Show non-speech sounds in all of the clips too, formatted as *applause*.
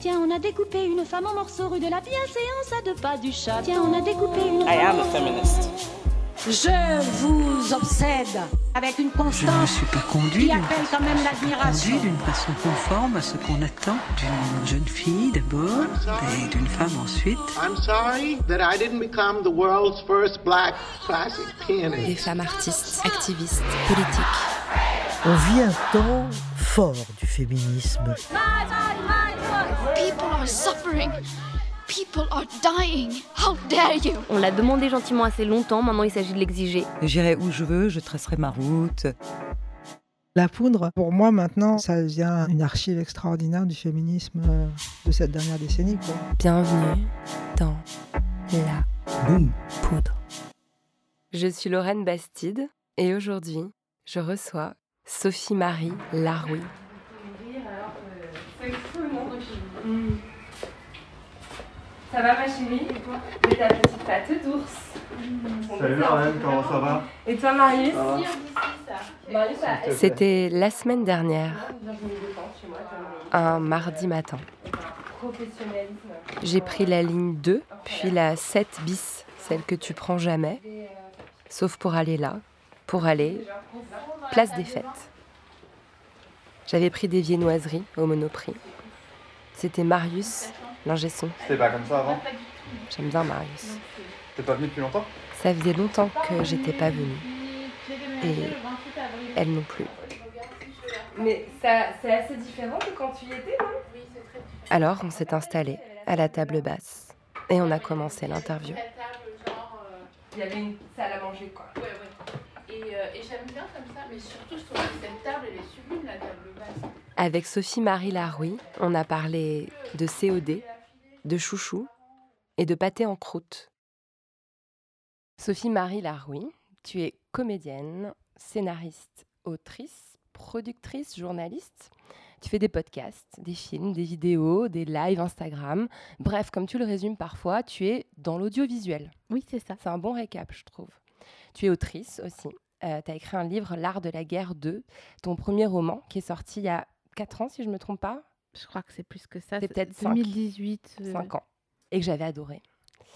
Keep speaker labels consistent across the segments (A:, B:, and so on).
A: Tiens, on a découpé une femme en morceaux rue de la bienséance à deux pas du chat. Tiens, on a découpé une
B: I am a feminist.
C: Je vous obsède avec une
D: Je ne me
C: constance
D: suis pas conduit
C: qui
D: d'une
C: appelle quand même l'admiration.
D: d'une façon conforme à ce qu'on attend d'une jeune fille d'abord et d'une femme ensuite.
E: I'm sorry that I didn't become the world's first black classic pianist.
F: Des femmes artistes, activistes, politiques.
G: On vit un temps fort du féminisme.
H: People are suffering. People are dying. How dare you?
I: On l'a demandé gentiment assez longtemps, maintenant il s'agit de l'exiger.
J: J'irai où je veux, je tracerai ma route.
K: La poudre, pour moi maintenant, ça devient une archive extraordinaire du féminisme euh, de cette dernière décennie. Quoi.
F: Bienvenue dans la
J: Boum
F: poudre. Je suis Lorraine Bastide et aujourd'hui, je reçois Sophie-Marie
L: Ça va ma chérie Et ta petite pâte d'ours
M: Salut Lorraine, comment ça va
L: Et toi Marius a-
F: C'était la semaine dernière, un mardi matin. J'ai pris la ligne 2, puis la 7 bis, celle que tu prends jamais, sauf pour aller là, pour aller place des fêtes. J'avais pris des viennoiseries au Monoprix. C'était Marius, l'ingé son.
M: C'était pas comme ça avant
F: J'aime bien Marius.
M: T'es pas venu depuis longtemps
F: Ça faisait longtemps que j'étais pas venue. Et elle non plus.
L: Mais ça, c'est assez différent de quand tu y étais, non?
F: Alors on s'est installé à la table basse et on a commencé l'interview.
L: Il y avait une salle à manger, quoi.
N: Et, euh, et j'aime bien comme ça, mais surtout je trouve que cette table, elle est sublime, la table basse.
F: Avec Sophie-Marie Larouille, on a parlé de COD, de chouchou et de pâté en croûte. Sophie-Marie Larouille, tu es comédienne, scénariste, autrice, productrice, journaliste. Tu fais des podcasts, des films, des vidéos, des lives Instagram. Bref, comme tu le résumes parfois, tu es dans l'audiovisuel.
O: Oui, c'est ça.
F: C'est un bon récap, je trouve. Tu es autrice aussi. tu as écrit un livre, L'art de la guerre 2, ton premier roman qui est sorti il y a 4 ans, si je ne me trompe pas.
O: Je crois que c'est plus que ça.
F: C'est peut-être 5
O: 2018. euh,
F: ans. Et que j'avais adoré.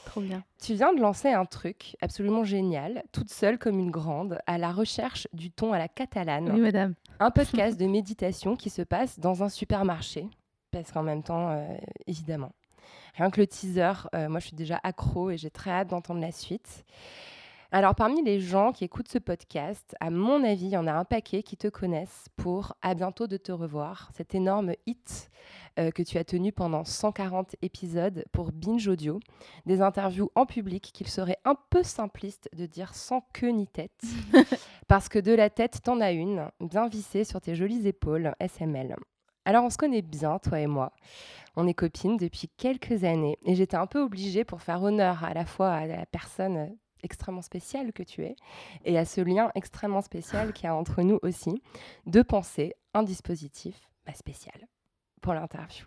O: Trop bien.
F: Tu viens de lancer un truc absolument génial, toute seule comme une grande, à la recherche du ton à la catalane.
O: Oui, madame.
F: Un podcast de méditation qui se passe dans un supermarché. Parce qu'en même temps, euh, évidemment. Rien que le teaser, euh, moi je suis déjà accro et j'ai très hâte d'entendre la suite. Alors parmi les gens qui écoutent ce podcast, à mon avis, il y en a un paquet qui te connaissent pour À bientôt de te revoir, cet énorme hit euh, que tu as tenu pendant 140 épisodes pour Binge Audio, des interviews en public qu'il serait un peu simpliste de dire sans queue ni tête, *laughs* parce que de la tête, t'en as une, bien vissée sur tes jolies épaules, SML. Alors on se connaît bien, toi et moi. On est copines depuis quelques années et j'étais un peu obligée pour faire honneur à la fois à la personne extrêmement spéciale que tu es et à ce lien extrêmement spécial qu'il y a entre nous aussi, de penser un dispositif bah, spécial pour l'interview.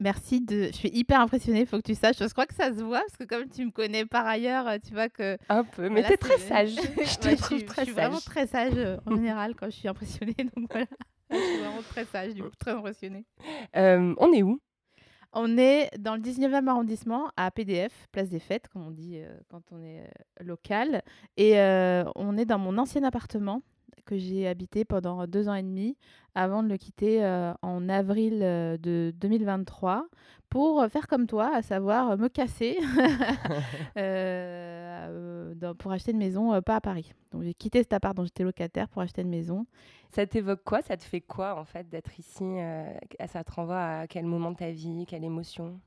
O: Merci de. Je suis hyper impressionnée, il faut que tu saches. Je crois que ça se voit, parce que comme tu me connais par ailleurs, tu vois que.
F: Un peu, mais
O: Voilà,
F: t'es très sage. *laughs* Je te
O: Ouais,
F: trouve
O: suis-
F: très
O: Je suis vraiment très sage en *laughs* général quand je suis impressionnée, donc voilà. Je suis vraiment très sage, du coup, très impressionnée.
F: Euh, on est où?
O: On est dans le 19e arrondissement, à PDF, place des fêtes, comme on dit euh, quand on est euh, local. Et euh, on est dans mon ancien appartement que j'ai habité pendant deux ans et demi avant de le quitter en avril de 2023 pour faire comme toi, à savoir me casser *laughs* pour acheter une maison, pas à Paris. Donc j'ai quitté cet appart dont j'étais locataire pour acheter une maison.
F: Ça t'évoque quoi? Ça te fait quoi en fait d'être ici euh, Ça te renvoie à quel moment de ta vie Quelle émotion?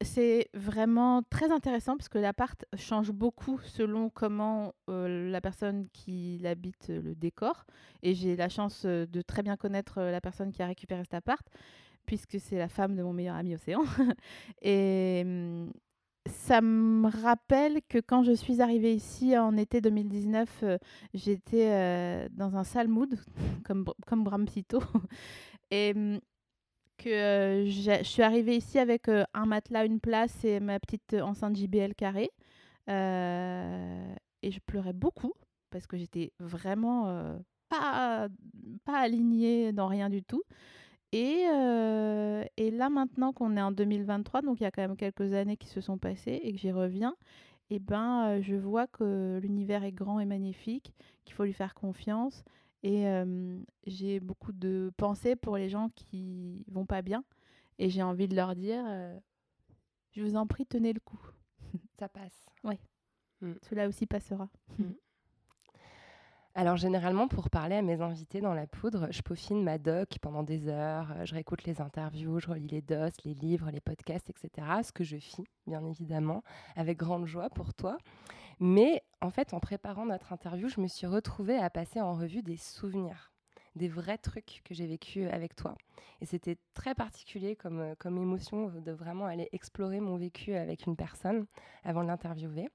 O: C'est vraiment très intéressant parce que l'appart change beaucoup selon comment euh, la personne qui l'habite le décore. Et j'ai la chance euh, de très bien connaître euh, la personne qui a récupéré cet appart, puisque c'est la femme de mon meilleur ami Océan. *laughs* Et ça me rappelle que quand je suis arrivée ici en été 2019, euh, j'étais euh, dans un sale mood, *laughs* comme, comme Bram. *laughs* Et hum, que euh, je suis arrivée ici avec un matelas, une place et ma petite enceinte JBL carrée. Et je pleurais beaucoup parce que j'étais vraiment pas, pas alignée dans rien du tout. Et, euh, et là, maintenant qu'on est en 2023, donc il y a quand même quelques années qui se sont passées et que j'y reviens, et ben, euh, je vois que l'univers est grand et magnifique, qu'il faut lui faire confiance. Et euh, j'ai beaucoup de pensées pour les gens qui vont pas bien. Et j'ai envie de leur dire, euh, je vous en prie, tenez le coup.
F: Ça passe.
O: Oui.
F: Mm.
O: Cela aussi passera.
F: Alors généralement, pour parler à mes invités dans la poudre, je peaufine ma doc pendant des heures, euh, je réécoute les interviews, je relis les dos, les livres, les podcasts, etc. Ce que je fis, bien évidemment, avec grande joie pour toi. Mais en fait, en préparant notre interview, je me suis retrouvée à passer en revue des souvenirs, des vrais trucs que j'ai vécu avec toi. Et c'était très particulier comme, euh, comme émotion de vraiment aller explorer mon vécu avec une personne avant de l'interviewer.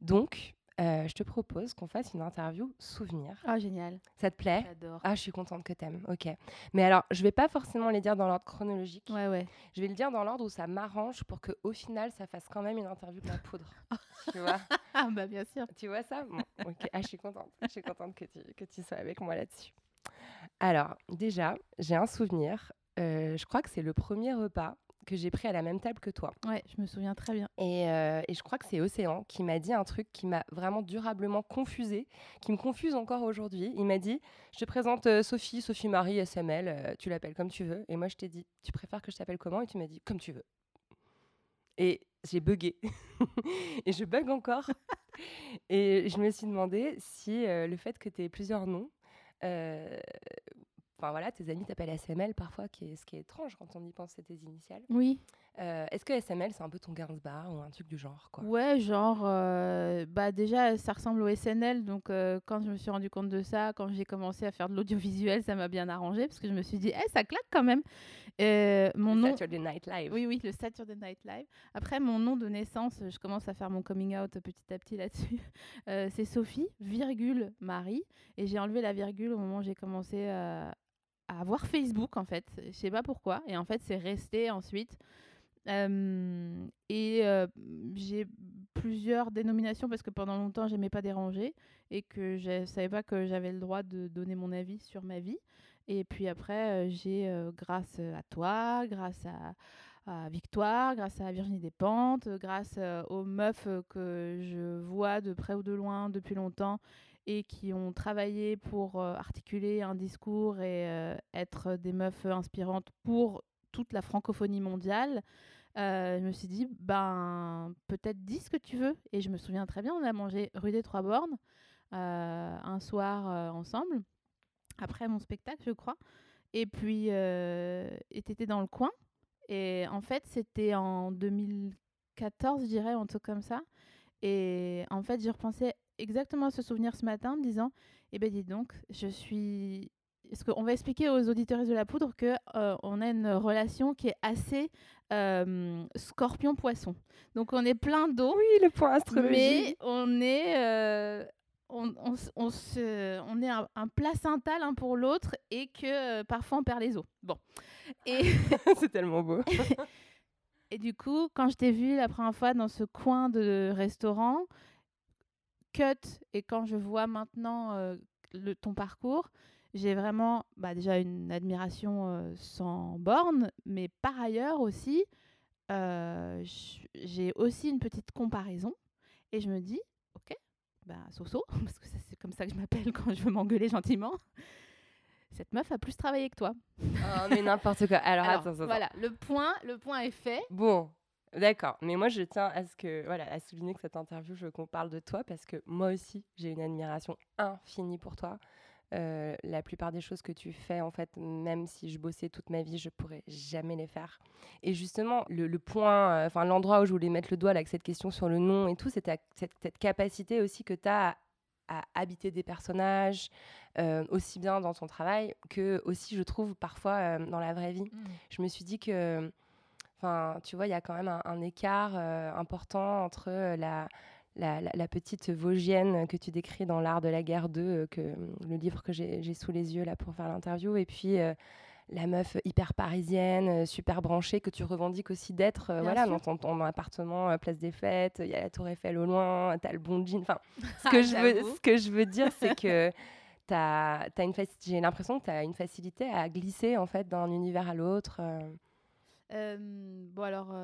F: Donc, euh, je te propose qu'on fasse une interview souvenir.
O: Ah, génial.
F: Ça te plaît?
O: J'adore.
F: Ah, je suis contente que t'aimes. Ok. Mais alors, je vais pas forcément les dire dans l'ordre chronologique.
O: Ouais, ouais.
F: Je vais le dire dans l'ordre où ça m'arrange pour que au final, ça fasse quand même une interview de la poudre. *laughs* tu vois? *laughs*
O: Ah, bah bien sûr.
F: Tu vois ça? Bon, ok. Ah, je suis contente. Je suis contente que tu, que tu sois avec moi là-dessus. Alors, déjà, j'ai un souvenir. Euh, je crois que c'est le premier repas que j'ai pris à la même table que toi.
O: Ouais, je me souviens très bien.
F: Et, euh, et je crois que c'est Océan qui m'a dit un truc qui m'a vraiment durablement confusé, qui me confuse encore aujourd'hui. Il m'a dit Je te présente euh, Sophie, Sophie Marie, SML, euh, tu l'appelles comme tu veux. Et moi, je t'ai dit Tu préfères que je t'appelle comment? Et tu m'as dit Comme tu veux. Et j'ai bugué. *laughs* et je bug encore. et je me suis demandé si le fait que tu aies plusieurs noms. euh, Enfin voilà, tes amis t'appellent SML parfois, qui est, ce qui est étrange quand on y pense, c'est tes initiales.
O: Oui.
F: Euh, Est-ce que SML, c'est un peu ton Gainsbourg ou un truc du genre quoi?
O: Ouais, genre, euh, bah déjà, ça ressemble au SNL. Donc, euh, quand je me suis rendu compte de ça, quand j'ai commencé à faire de l'audiovisuel, ça m'a bien arrangé parce que je me suis dit, eh, ça claque quand même. Mon
F: Le
O: nom.
F: Saturday Night Live.
O: Oui, oui, le Saturday Night Live. Après, mon nom de naissance, je commence à faire mon coming out petit à petit là-dessus. C'est Sophie, virgule Marie. Et j'ai enlevé la virgule au moment où j'ai commencé à, avoir Facebook, en fait. Je sais pas pourquoi. Et en fait, c'est resté ensuite. Euh, et euh, j'ai plusieurs dénominations parce que pendant longtemps, j'aimais pas déranger et que je savais pas que j'avais le droit de donner mon avis sur ma vie. Et puis après, euh, j'ai, grâce à toi, grâce à, à Victoire, grâce à Virginie Despentes, grâce aux meufs que je vois de près ou de loin depuis longtemps et qui ont travaillé pour euh, articuler un discours et euh, être des meufs inspirantes pour toute la francophonie mondiale, euh, je me suis dit, ben, peut-être dis ce que tu veux. Et je me souviens très bien, on a mangé rue des Trois Bornes un soir ensemble, après mon spectacle, je crois. Et puis, t'étais dans le coin. Et en fait, c'était en 2014, je dirais, un truc comme ça. Et en fait, j'ai repensé exactement ce souvenir ce matin, en me disant, eh ben dis donc, je suis parce qu'on va expliquer aux auditeurs de la poudre que euh, on a une relation qui est assez euh, scorpion-poisson. Donc on est plein d'eau.
F: Oui, le point.
O: Mais on est, euh, on, on, s- on se, on est un, un placenta l'un pour l'autre et que euh, parfois on perd les os. Bon. Et *laughs*
F: c'est tellement beau. *laughs*
O: et du coup, quand je t'ai vu la première fois dans ce coin de restaurant, cut, et quand je vois maintenant euh, le, ton parcours, j'ai vraiment bah, déjà une admiration euh, sans borne, mais par ailleurs aussi, euh, j'ai aussi une petite comparaison, et je me dis, ok, bah, Soso, *laughs* parce que c'est comme ça que je m'appelle quand je veux m'engueuler gentiment. Cette meuf a plus travaillé que toi.
F: Oh, mais n'importe quoi. Alors,
O: Alors,
F: attends, attends.
O: voilà, le point, le point est fait.
F: Bon, d'accord. Mais moi, je tiens à ce que, voilà, à souligner que cette interview, je veux qu'on parle de toi parce que moi aussi, j'ai une admiration infinie pour toi. Euh, la plupart des choses que tu fais, en fait, même si je bossais toute ma vie, je pourrais jamais les faire. Et justement, le, le point, euh, enfin l'endroit où je voulais mettre le doigt là, avec cette question sur le nom et tout, c'est cette, cette capacité aussi que tu as à, à habiter des personnages, euh, aussi bien dans ton travail que aussi, je trouve, parfois dans la vraie vie. Je me suis dit que Enfin, tu vois, il y a quand même un, un écart euh, important entre euh, la, la, la- la petite Vosgienne que tu décris dans L'Art de la guerre 2, euh, que, le livre que j'ai sous les yeux là pour faire l'interview, et puis euh, la meuf hyper parisienne, super branchée, que tu revendiques aussi d'être euh, voilà, dans ton, ton appartement, euh, place des fêtes, il y a la Tour Eiffel au loin, t'as le bon jean. Enfin, *laughs* ce
O: Ah,
F: que, je veux, ce que je veux dire, c'est que *laughs* j'ai l'impression que tu as une facilité à glisser en fait d'un univers à l'autre.
O: Bon, alors,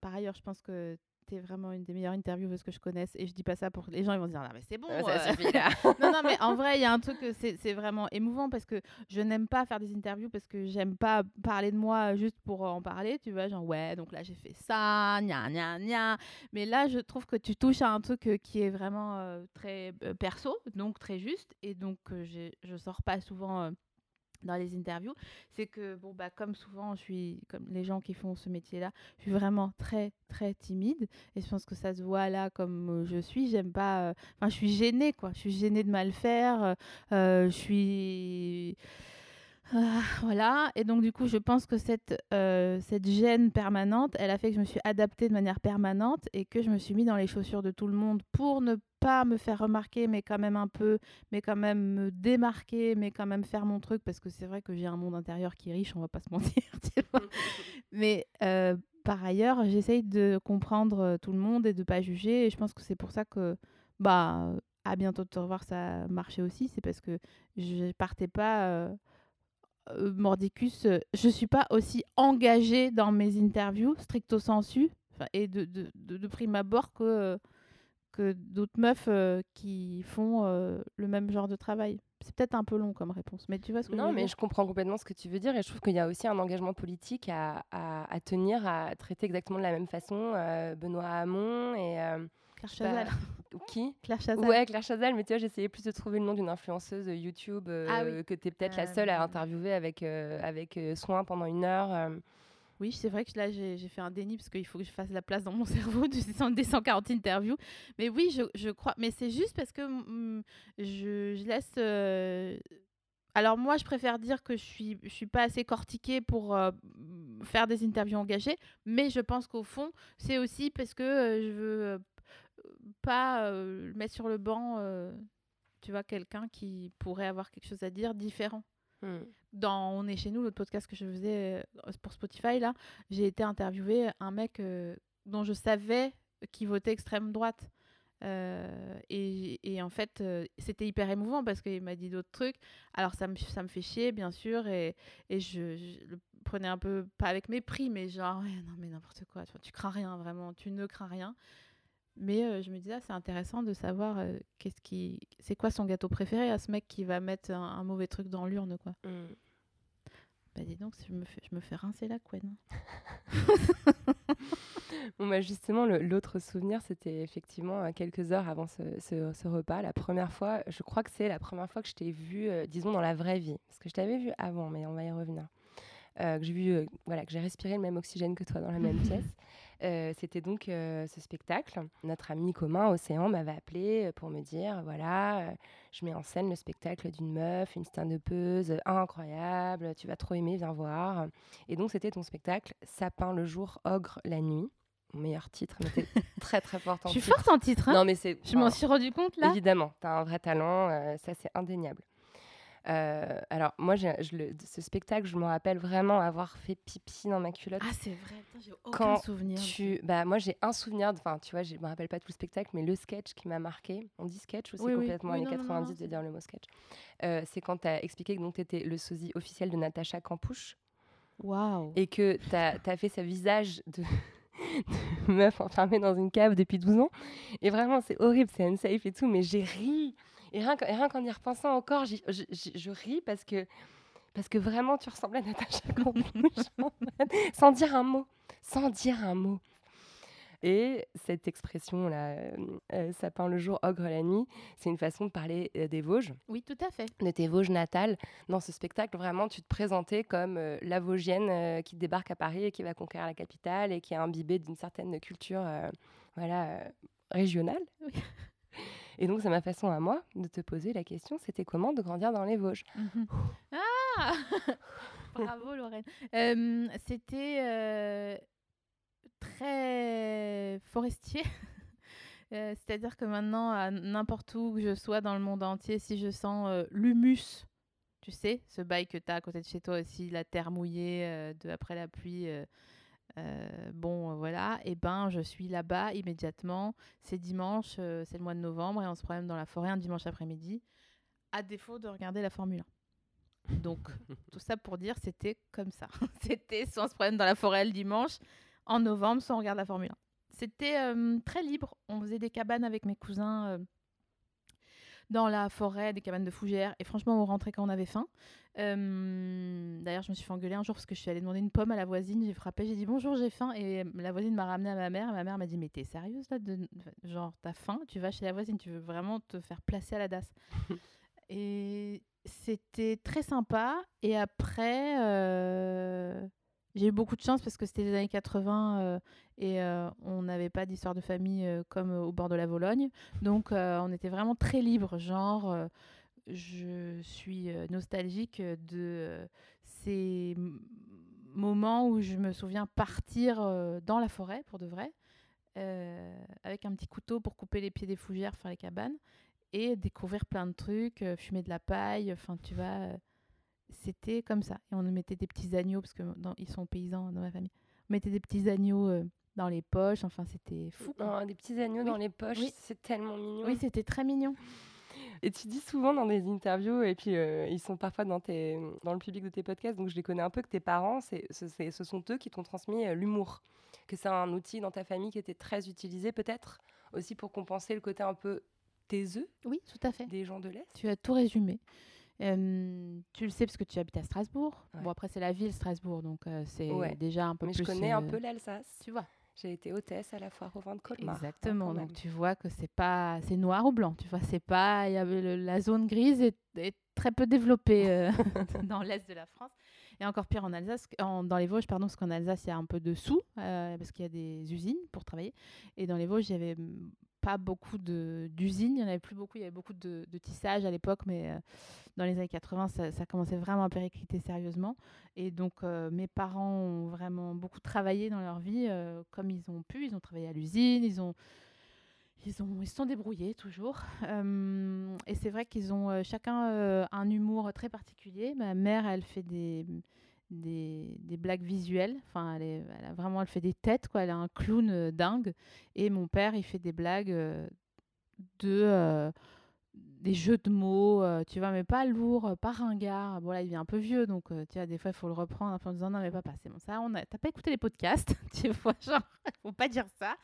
O: par ailleurs, je pense que tu es vraiment une des meilleures intervieweuses que je connaisse. Et je dis pas ça pour les gens, ils vont se dire, non, mais c'est bon.
F: Ouais, ça
O: euh.
F: suffit, là.
O: non, non, mais en vrai, il y a un truc, que c'est vraiment émouvant parce que je n'aime pas faire des interviews parce que j'aime pas parler de moi juste pour en parler. Tu vois, genre, ouais, donc là, j'ai fait ça, gna, gna, gna. Mais là, je trouve que tu touches à un truc qui est vraiment euh, très euh, perso, donc très juste. Et donc, je sors pas souvent. Dans les interviews, c'est que bon bah comme souvent je suis comme les gens qui font ce métier-là, je suis vraiment très très timide et je pense que ça se voit là comme euh, je suis, j'aime pas euh, enfin je suis gênée quoi, je suis gênée de mal faire, euh, je suis ah, voilà, et donc du coup, je pense que cette, cette gêne permanente, elle a fait que je me suis adaptée de manière permanente et que je me suis mis dans les chaussures de tout le monde pour ne pas me faire remarquer, mais quand même un peu, mais quand même me démarquer, mais quand même faire mon truc, parce que c'est vrai que j'ai un monde intérieur qui est riche, on va pas se *laughs* mentir, tu vois. Mais euh, par ailleurs, j'essaye de comprendre tout le monde et de pas juger, et je pense que c'est pour ça que, bah, à bientôt de te revoir, ça a marché aussi, c'est parce que je partais pas... euh, Mordicus, je suis pas aussi engagée dans mes interviews, stricto sensu, et de, de, de, de prime abord que, que d'autres meufs euh, qui font euh, le même genre de travail. C'est peut-être un peu long comme réponse, mais tu vois ce que je
F: Non,
O: veux
F: mais
O: dire
F: je comprends complètement ce que tu veux dire et je trouve qu'il y a aussi un engagement politique à, à- à tenir, à traiter exactement de la même façon euh, Benoît Hamon et.
O: Claire
F: je sais pas,
O: Chazal.
F: Qui? *laughs*
O: Claire Chazal.
F: Ouais, Claire Chazal, mais tu vois, j'essayais plus de trouver le nom d'une influenceuse YouTube
O: Ah oui.
F: que tu es peut-être la seule à interviewer avec, avec soin pendant une heure.
O: Oui, c'est vrai que là, j'ai fait un déni parce qu'il faut que je fasse la place dans mon *laughs* cerveau de ces 100 des 140 interviews. Mais oui, je, crois. Mais c'est juste parce que mm, je, laisse. euh, Alors, moi, je préfère dire que je suis, je suis pas assez cortiquée pour euh, faire des interviews engagées. Mais je pense qu'au fond, c'est aussi parce que euh, je veux euh, pas mettre sur le banc, tu vois, quelqu'un qui pourrait avoir quelque chose à dire différent
F: Hmm.
O: dans On est chez nous, l'autre podcast que je faisais euh, pour Spotify, là, j'ai été interviewer un mec euh, dont je savais qu'il votait extrême droite. Euh, et, et en fait, euh, c'était hyper émouvant parce qu'il m'a dit d'autres trucs. Alors, ça me, ça me fait chier, bien sûr, et, et je, je le prenais un peu, pas avec mépris, mais genre, ouais, non, mais n'importe quoi, tu, vois, tu crains rien, vraiment, tu ne crains rien. Mais euh, je me disais, ah, c'est intéressant de savoir euh, qu'est-ce qui, c'est quoi son gâteau préféré à ce mec qui va mettre un, un mauvais truc dans l'urne, quoi.
F: Hmm.
O: Bah dis donc, je me fais, je me fais rincer la couenne. *laughs*
F: Bon, bah, justement, l'autre souvenir, c'était effectivement euh, quelques heures avant ce, ce- ce repas. La première fois, je crois que c'est la première fois que je t'ai vu, euh, disons, dans la vraie vie. Parce que je t'avais vu avant, mais on va y revenir. Que j'ai vu, voilà, que j'ai respiré le même oxygène que toi dans la même *laughs* pièce. Euh, c'était donc euh, ce spectacle. Notre ami commun, Océan, m'avait appelé euh, pour me dire voilà, je mets en scène le spectacle d'une meuf, une stand-upeuse incroyable, tu vas trop aimer, viens voir. Et donc, c'était ton spectacle Sapin le jour, Ogre la nuit. Mon meilleur titre, mais t'es *laughs* très très forte en
O: Je suis
F: titre.
O: forte en titre, hein
F: Non, mais c'est.
O: Je m'en suis rendu compte, là
F: Évidemment, t'as un vrai talent, euh, ça c'est indéniable. Euh, alors, moi, j'ai- je le- ce spectacle, je me rappelle vraiment avoir fait pipi dans ma culotte.
O: Ah, c'est vrai, j'ai aucun
F: Quand
O: souvenir.
F: tu, bah, moi, j'ai un souvenir, enfin, tu vois, je me rappelle pas tout le spectacle, mais le sketch qui m'a marqué, on dit sketch ou c'est
O: Oui,
F: complètement
O: Oui,
F: années
O: non, non, non,
F: 90
O: non,
F: de dire le mot sketch. Euh, c'est quand tu as expliqué que tu étais le sosie officiel de Natacha Campouche.
O: Waouh.
F: Et que tu as, fait ce visage de, *laughs* de meuf enfermée dans une cave depuis 12 ans. Et vraiment, c'est horrible, c'est unsafe et tout, mais j'ai ri. Et rien, qu'en- et rien qu'en y repensant encore, je, ris parce que, parce que vraiment, tu ressemblais à Natacha *laughs* sans dire un mot. Sans dire un mot. Et cette expression-là, euh, euh, sapin le jour, ogre la nuit, c'est une façon de parler euh, des Vosges.
O: Oui, tout à fait.
F: De tes Vosges natales. Dans ce spectacle, vraiment, tu te présentais comme euh, la Vosgienne qui débarque à Paris et qui va conquérir la capitale et qui est imbibée d'une certaine culture voilà, régionale. *laughs* Et donc, c'est ma façon à moi de te poser la question c'était comment de grandir dans les Vosges
O: Mhm. Ah *laughs* Bravo Lorraine. C'était euh, très forestier. *laughs* Euh, C'est-à-dire que maintenant, à n'importe où que je sois dans le monde entier, si je sens euh, l'humus, tu sais, ce bail que tu as à côté de chez toi aussi, la terre mouillée de après la pluie, euh, bon, euh, voilà, et ben je suis là-bas immédiatement. C'est dimanche, euh, c'est le mois de novembre, et on se promène dans la forêt un dimanche après-midi. à défaut de regarder la Formule 1. Donc, *laughs* tout ça pour dire, c'était comme ça. *laughs* c'était soit on se promène dans la forêt le dimanche, en novembre, soit on regarde la Formule 1. C'était euh, très libre. On faisait des cabanes avec mes cousins dans la forêt, des cabanes de fougères. Et franchement, on rentrait quand on avait faim. Euh, D'ailleurs, je me suis fait engueuler un jour parce que je suis allée demander une pomme à la voisine. J'ai frappé, j'ai dit bonjour, j'ai faim. Et la voisine m'a ramené à ma mère. Et ma mère m'a dit Mais t'es sérieuse là de... Genre, t'as faim, tu vas chez la voisine, tu veux vraiment te faire placer à la DAS. *laughs* et c'était très sympa. Et après. Euh, j'ai eu beaucoup de chance parce que c'était les années 80 euh, et euh, on n'avait pas d'histoire de famille euh, comme au bord de la Vologne. Donc on était vraiment très libre. Genre, je suis nostalgique de ces moments où je me souviens partir dans la forêt pour de vrai, avec un petit couteau pour couper les pieds des fougères, faire les cabanes et découvrir plein de trucs, fumer de la paille. Enfin, tu vois c'était comme ça. Et on mettait des petits agneaux, parce qu'ils ils sont paysans dans ma famille. On mettait des petits agneaux euh, dans les poches. Enfin, c'était fou.
F: des petits agneaux dans les poches, c'est tellement mignon.
O: Oui, c'était très mignon. *laughs*
F: Et tu dis souvent dans des interviews, et puis euh, ils sont parfois dans, tes, dans le public de tes podcasts, donc je les connais un peu, que tes parents, c'est, ce sont eux qui t'ont transmis euh, l'humour. Que c'est un outil dans ta famille qui était très utilisé, peut-être aussi pour compenser le côté un peu taiseux.
O: Oui, tout à fait.
F: Des gens de l'Est.
O: Tu as tout résumé tu le sais parce que tu habites à Strasbourg. Bon, après, c'est la ville Strasbourg, donc c'est déjà un peu
F: Mais
O: plus.
F: Mais je connais un peu l'Alsace.
O: Tu vois.
F: J'ai été hôtesse à la foire au vin de Colmar.
O: Exactement. Donc tu vois que c'est pas, c'est noir ou blanc. Tu vois, c'est pas, il y avait la zone grise est, est très peu développée *laughs* *laughs* dans l'est de la France et encore pire en Alsace, en, dans les Vosges, pardon, parce qu'en Alsace il y a un peu de sous parce qu'il y a des usines pour travailler et dans les Vosges il y avait pas beaucoup d'usines, il n'y en avait plus beaucoup, il y avait beaucoup de, de tissage à l'époque, mais euh, dans les années 80, ça, ça, commençait vraiment à péricliter sérieusement. Et donc, euh, mes parents ont vraiment beaucoup travaillé dans leur vie euh, comme ils ont pu. Ils ont travaillé à l'usine, ils ont, ils, ont, ils se sont débrouillés toujours. et c'est vrai qu'ils ont chacun un humour très particulier. Ma mère, elle fait des des, blagues visuelles. Enfin, elle, vraiment, elle fait des têtes, quoi. Elle a un clown euh, dingue. Et mon père, il fait des blagues euh, de euh, des jeux de mots, tu vois, mais pas lourd, pas ringard. Bon là, il est un peu vieux, donc tu vois, des fois, il faut le reprendre en disant non mais papa, c'est bon, ça, on a... t'as pas écouté les podcasts, *laughs* tu vois, genre, *laughs* faut pas dire ça.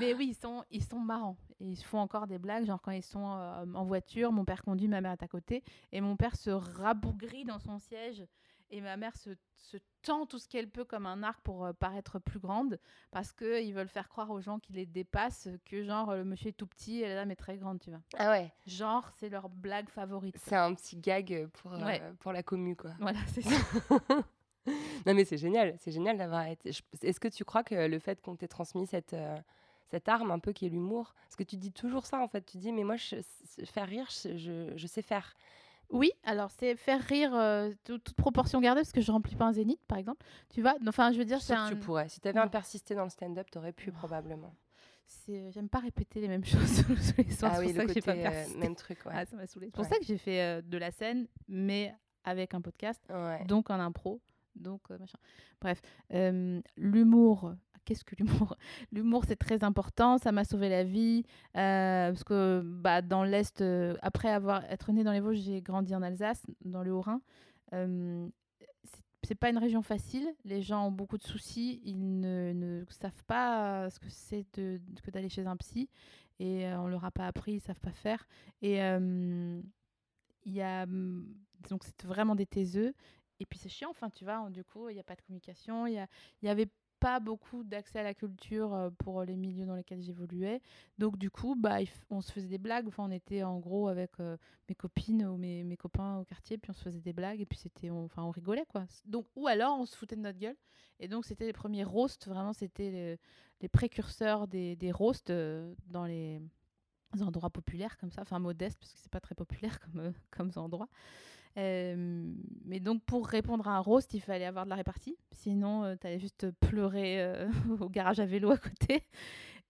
O: Mais oui, ils sont, ils sont marrants. Et ils font encore des blagues, genre quand ils sont en voiture, mon père conduit, ma mère est à côté, et mon père se rabougrit dans son siège et ma mère se, se tend tout ce qu'elle peut comme un arc pour euh, paraître plus grande parce qu'ils veulent faire croire aux gens qui les dépassent que genre le monsieur est tout petit et la dame est très grande, tu vois.
F: Ah ouais.
O: Genre c'est leur blague favorite.
F: C'est un petit gag pour, euh, pour la commu quoi.
O: Voilà, c'est ça. *laughs*
F: non mais c'est génial, c'est génial d'avoir été. Est-ce que tu crois que le fait qu'on t'ait transmis cette euh, cette arme un peu qui est l'humour, parce que tu dis toujours ça en fait, tu dis mais moi je, faire rire, je, je sais faire.
O: Oui, alors c'est faire rire euh, toute, proportion gardée parce que je remplis pas un zénith par exemple. Tu vois Enfin, je veux dire,
F: c'est un... tu pourrais. Si tu avais un persisté dans le stand-up, tu aurais pu probablement.
O: C'est j'aime pas répéter les mêmes *laughs* choses tous les soirs.
F: Ah oui,
O: le
F: côté, pas euh, même truc, ouais.
O: Ah, ça m'a. C'est pour ça que j'ai fait euh, de la scène mais avec un podcast, donc en impro. Donc, machin. Bref, l'humour, qu'est-ce que l'humour *laughs* L'humour, c'est très important. Ça m'a sauvé la vie. Euh, parce que bah, dans l'Est, euh, après avoir être né dans les Vosges, j'ai grandi en Alsace, dans le Haut-Rhin. Euh, c'est pas une région facile. Les gens ont beaucoup de soucis. Ils ne, savent pas ce que c'est que d'aller chez un psy. Et on leur a pas appris, ils savent pas faire. Et il y a. Donc, c'est vraiment des taiseux. Et puis c'est chiant, enfin tu vois, du coup, il n'y a pas de communication, il y avait pas beaucoup d'accès à la culture euh, pour les milieux dans lesquels j'évoluais. Donc du coup, bah, on se faisait des blagues. Enfin, on était en gros avec euh, mes copines ou mes, copains au quartier, puis on se faisait des blagues et puis c'était, enfin, on rigolait quoi. Donc ou alors on se foutait de notre gueule. Et donc c'était les premiers roasts. Vraiment, c'était les, les, précurseurs des, des roasts euh, dans les endroits populaires comme ça, enfin modestes parce que c'est pas très populaire comme, comme endroit. Euh, mais donc, pour répondre à un roast, il fallait avoir de la répartie. Sinon, euh, tu allais juste pleurer euh, *laughs* au garage à vélo à côté.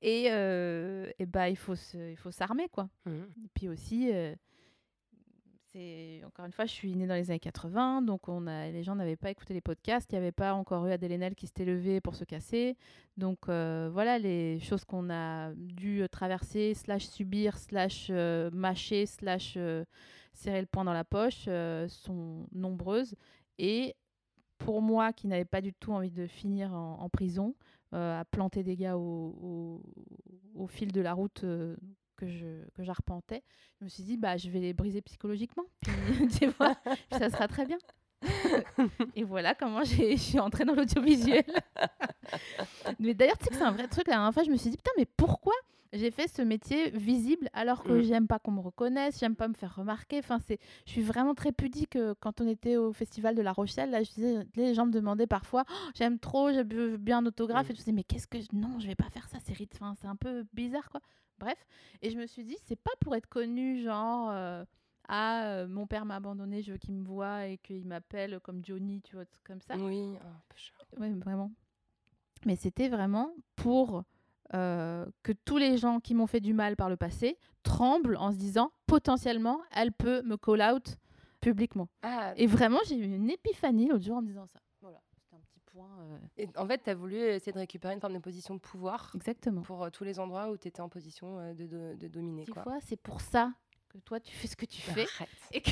O: Et, et bah, il faut s'armer, quoi. Mmh. Et puis aussi, c'est encore une fois, je suis née dans les années 80, donc on a, les gens n'avaient pas écouté les podcasts. Il n'y avait pas encore eu Adèle Haenel qui s'était levée pour se casser. Donc voilà les choses qu'on a dû traverser, slash subir, slash mâcher, slash serrer le poing dans la poche euh, sont nombreuses. Et pour moi, qui n'avais pas du tout envie de finir en, en prison, euh, à planter des gars au, au- au fil de la route euh, que je que j'arpentais, je me suis dit bah je vais les briser psychologiquement, puis *laughs* tu vois, puis ça sera très bien. Et voilà comment j'ai- je suis entrée dans l'audiovisuel. *laughs* mais d'ailleurs, tu sais que c'est un vrai truc. La dernière fois, je me suis dit, putain, mais pourquoi j'ai fait ce métier visible alors que
F: Mm.
O: j'aime pas qu'on me reconnaisse, j'aime pas me faire remarquer. Enfin, c'est, je suis vraiment très pudique. euh, Quand on était au festival de La Rochelle, là, je disais, les gens me demandaient parfois, Oh, j'aime trop, veux bien un autographe. Et je disais, mais qu'est-ce que. Non, je vais pas faire ça, c'est rit- enfin, c'est un peu bizarre, quoi. Bref. Et je me suis dit, c'est pas pour être connu, genre. euh, ah, euh, mon père m'a abandonné, je veux qu'il me voie et qu'il m'appelle comme Johnny, tu vois, comme ça.
F: Oui, oh.
O: Oui, vraiment. Mais c'était vraiment pour euh, que tous les gens qui m'ont fait du mal par le passé tremblent en se disant potentiellement elle peut me call out publiquement.
F: Ah,
O: Et vraiment, j'ai eu une épiphanie l'autre jour en me disant ça. Voilà, c'était un petit point. euh,
F: Et en fait, tu as voulu essayer de récupérer une forme de position de pouvoir
O: Exactement.
F: pour euh, tous les endroits où tu étais en position de, de, de dominer.
O: Tu
F: Quoi.
O: vois, c'est pour ça que toi tu fais ce que tu fais.
F: Arrête.
O: Et que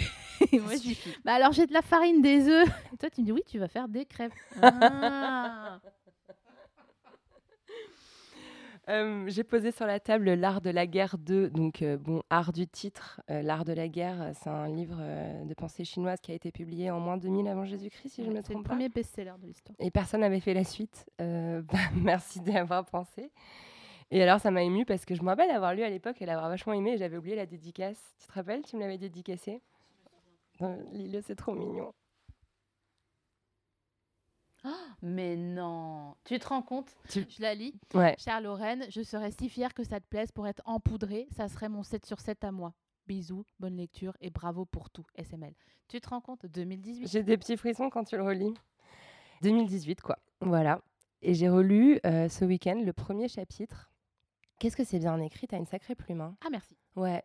O: et *laughs* moi je dis, bah alors j'ai de la farine, des œufs. Et *laughs* toi tu me dis oui, tu vas faire des crêpes. Ah.
F: Euh, J'ai posé sur la table L'Art de la guerre 2, donc euh, bon, art du titre. euh, L'Art de la guerre, c'est un livre de pensée chinoise qui a été publié en moins 2000 avant Jésus-Christ, si je ne me
O: c'est le
F: trompe pas.
O: premier best-seller de l'histoire.
F: Et personne n'avait fait la suite. *laughs* Bah, merci d'y avoir pensé. Et alors, ça m'a ému parce que je me rappelle avoir lu à l'époque et l'avoir vachement aimé j'avais oublié la dédicace. Tu te rappelles Tu me l'avais dédicacé Lis-le, c'est trop mignon.
O: Mais non, tu te rends compte?
F: Tu-
O: Je la lis.
F: Ouais.
O: Chère Lorraine, je serais si fière que ça te plaise pour être empoudrée. Ça serait mon 7 sur 7 à moi. Bisous, bonne lecture et bravo pour tout, SML. Tu te rends compte? 2018
F: J'ai des petits frissons quand tu le relis. 2018, quoi. Voilà. Et j'ai relu euh, ce week-end le premier chapitre. Qu'est-ce que c'est bien écrit? T'as une sacrée plume. hein.
O: Ah, merci.
F: Ouais.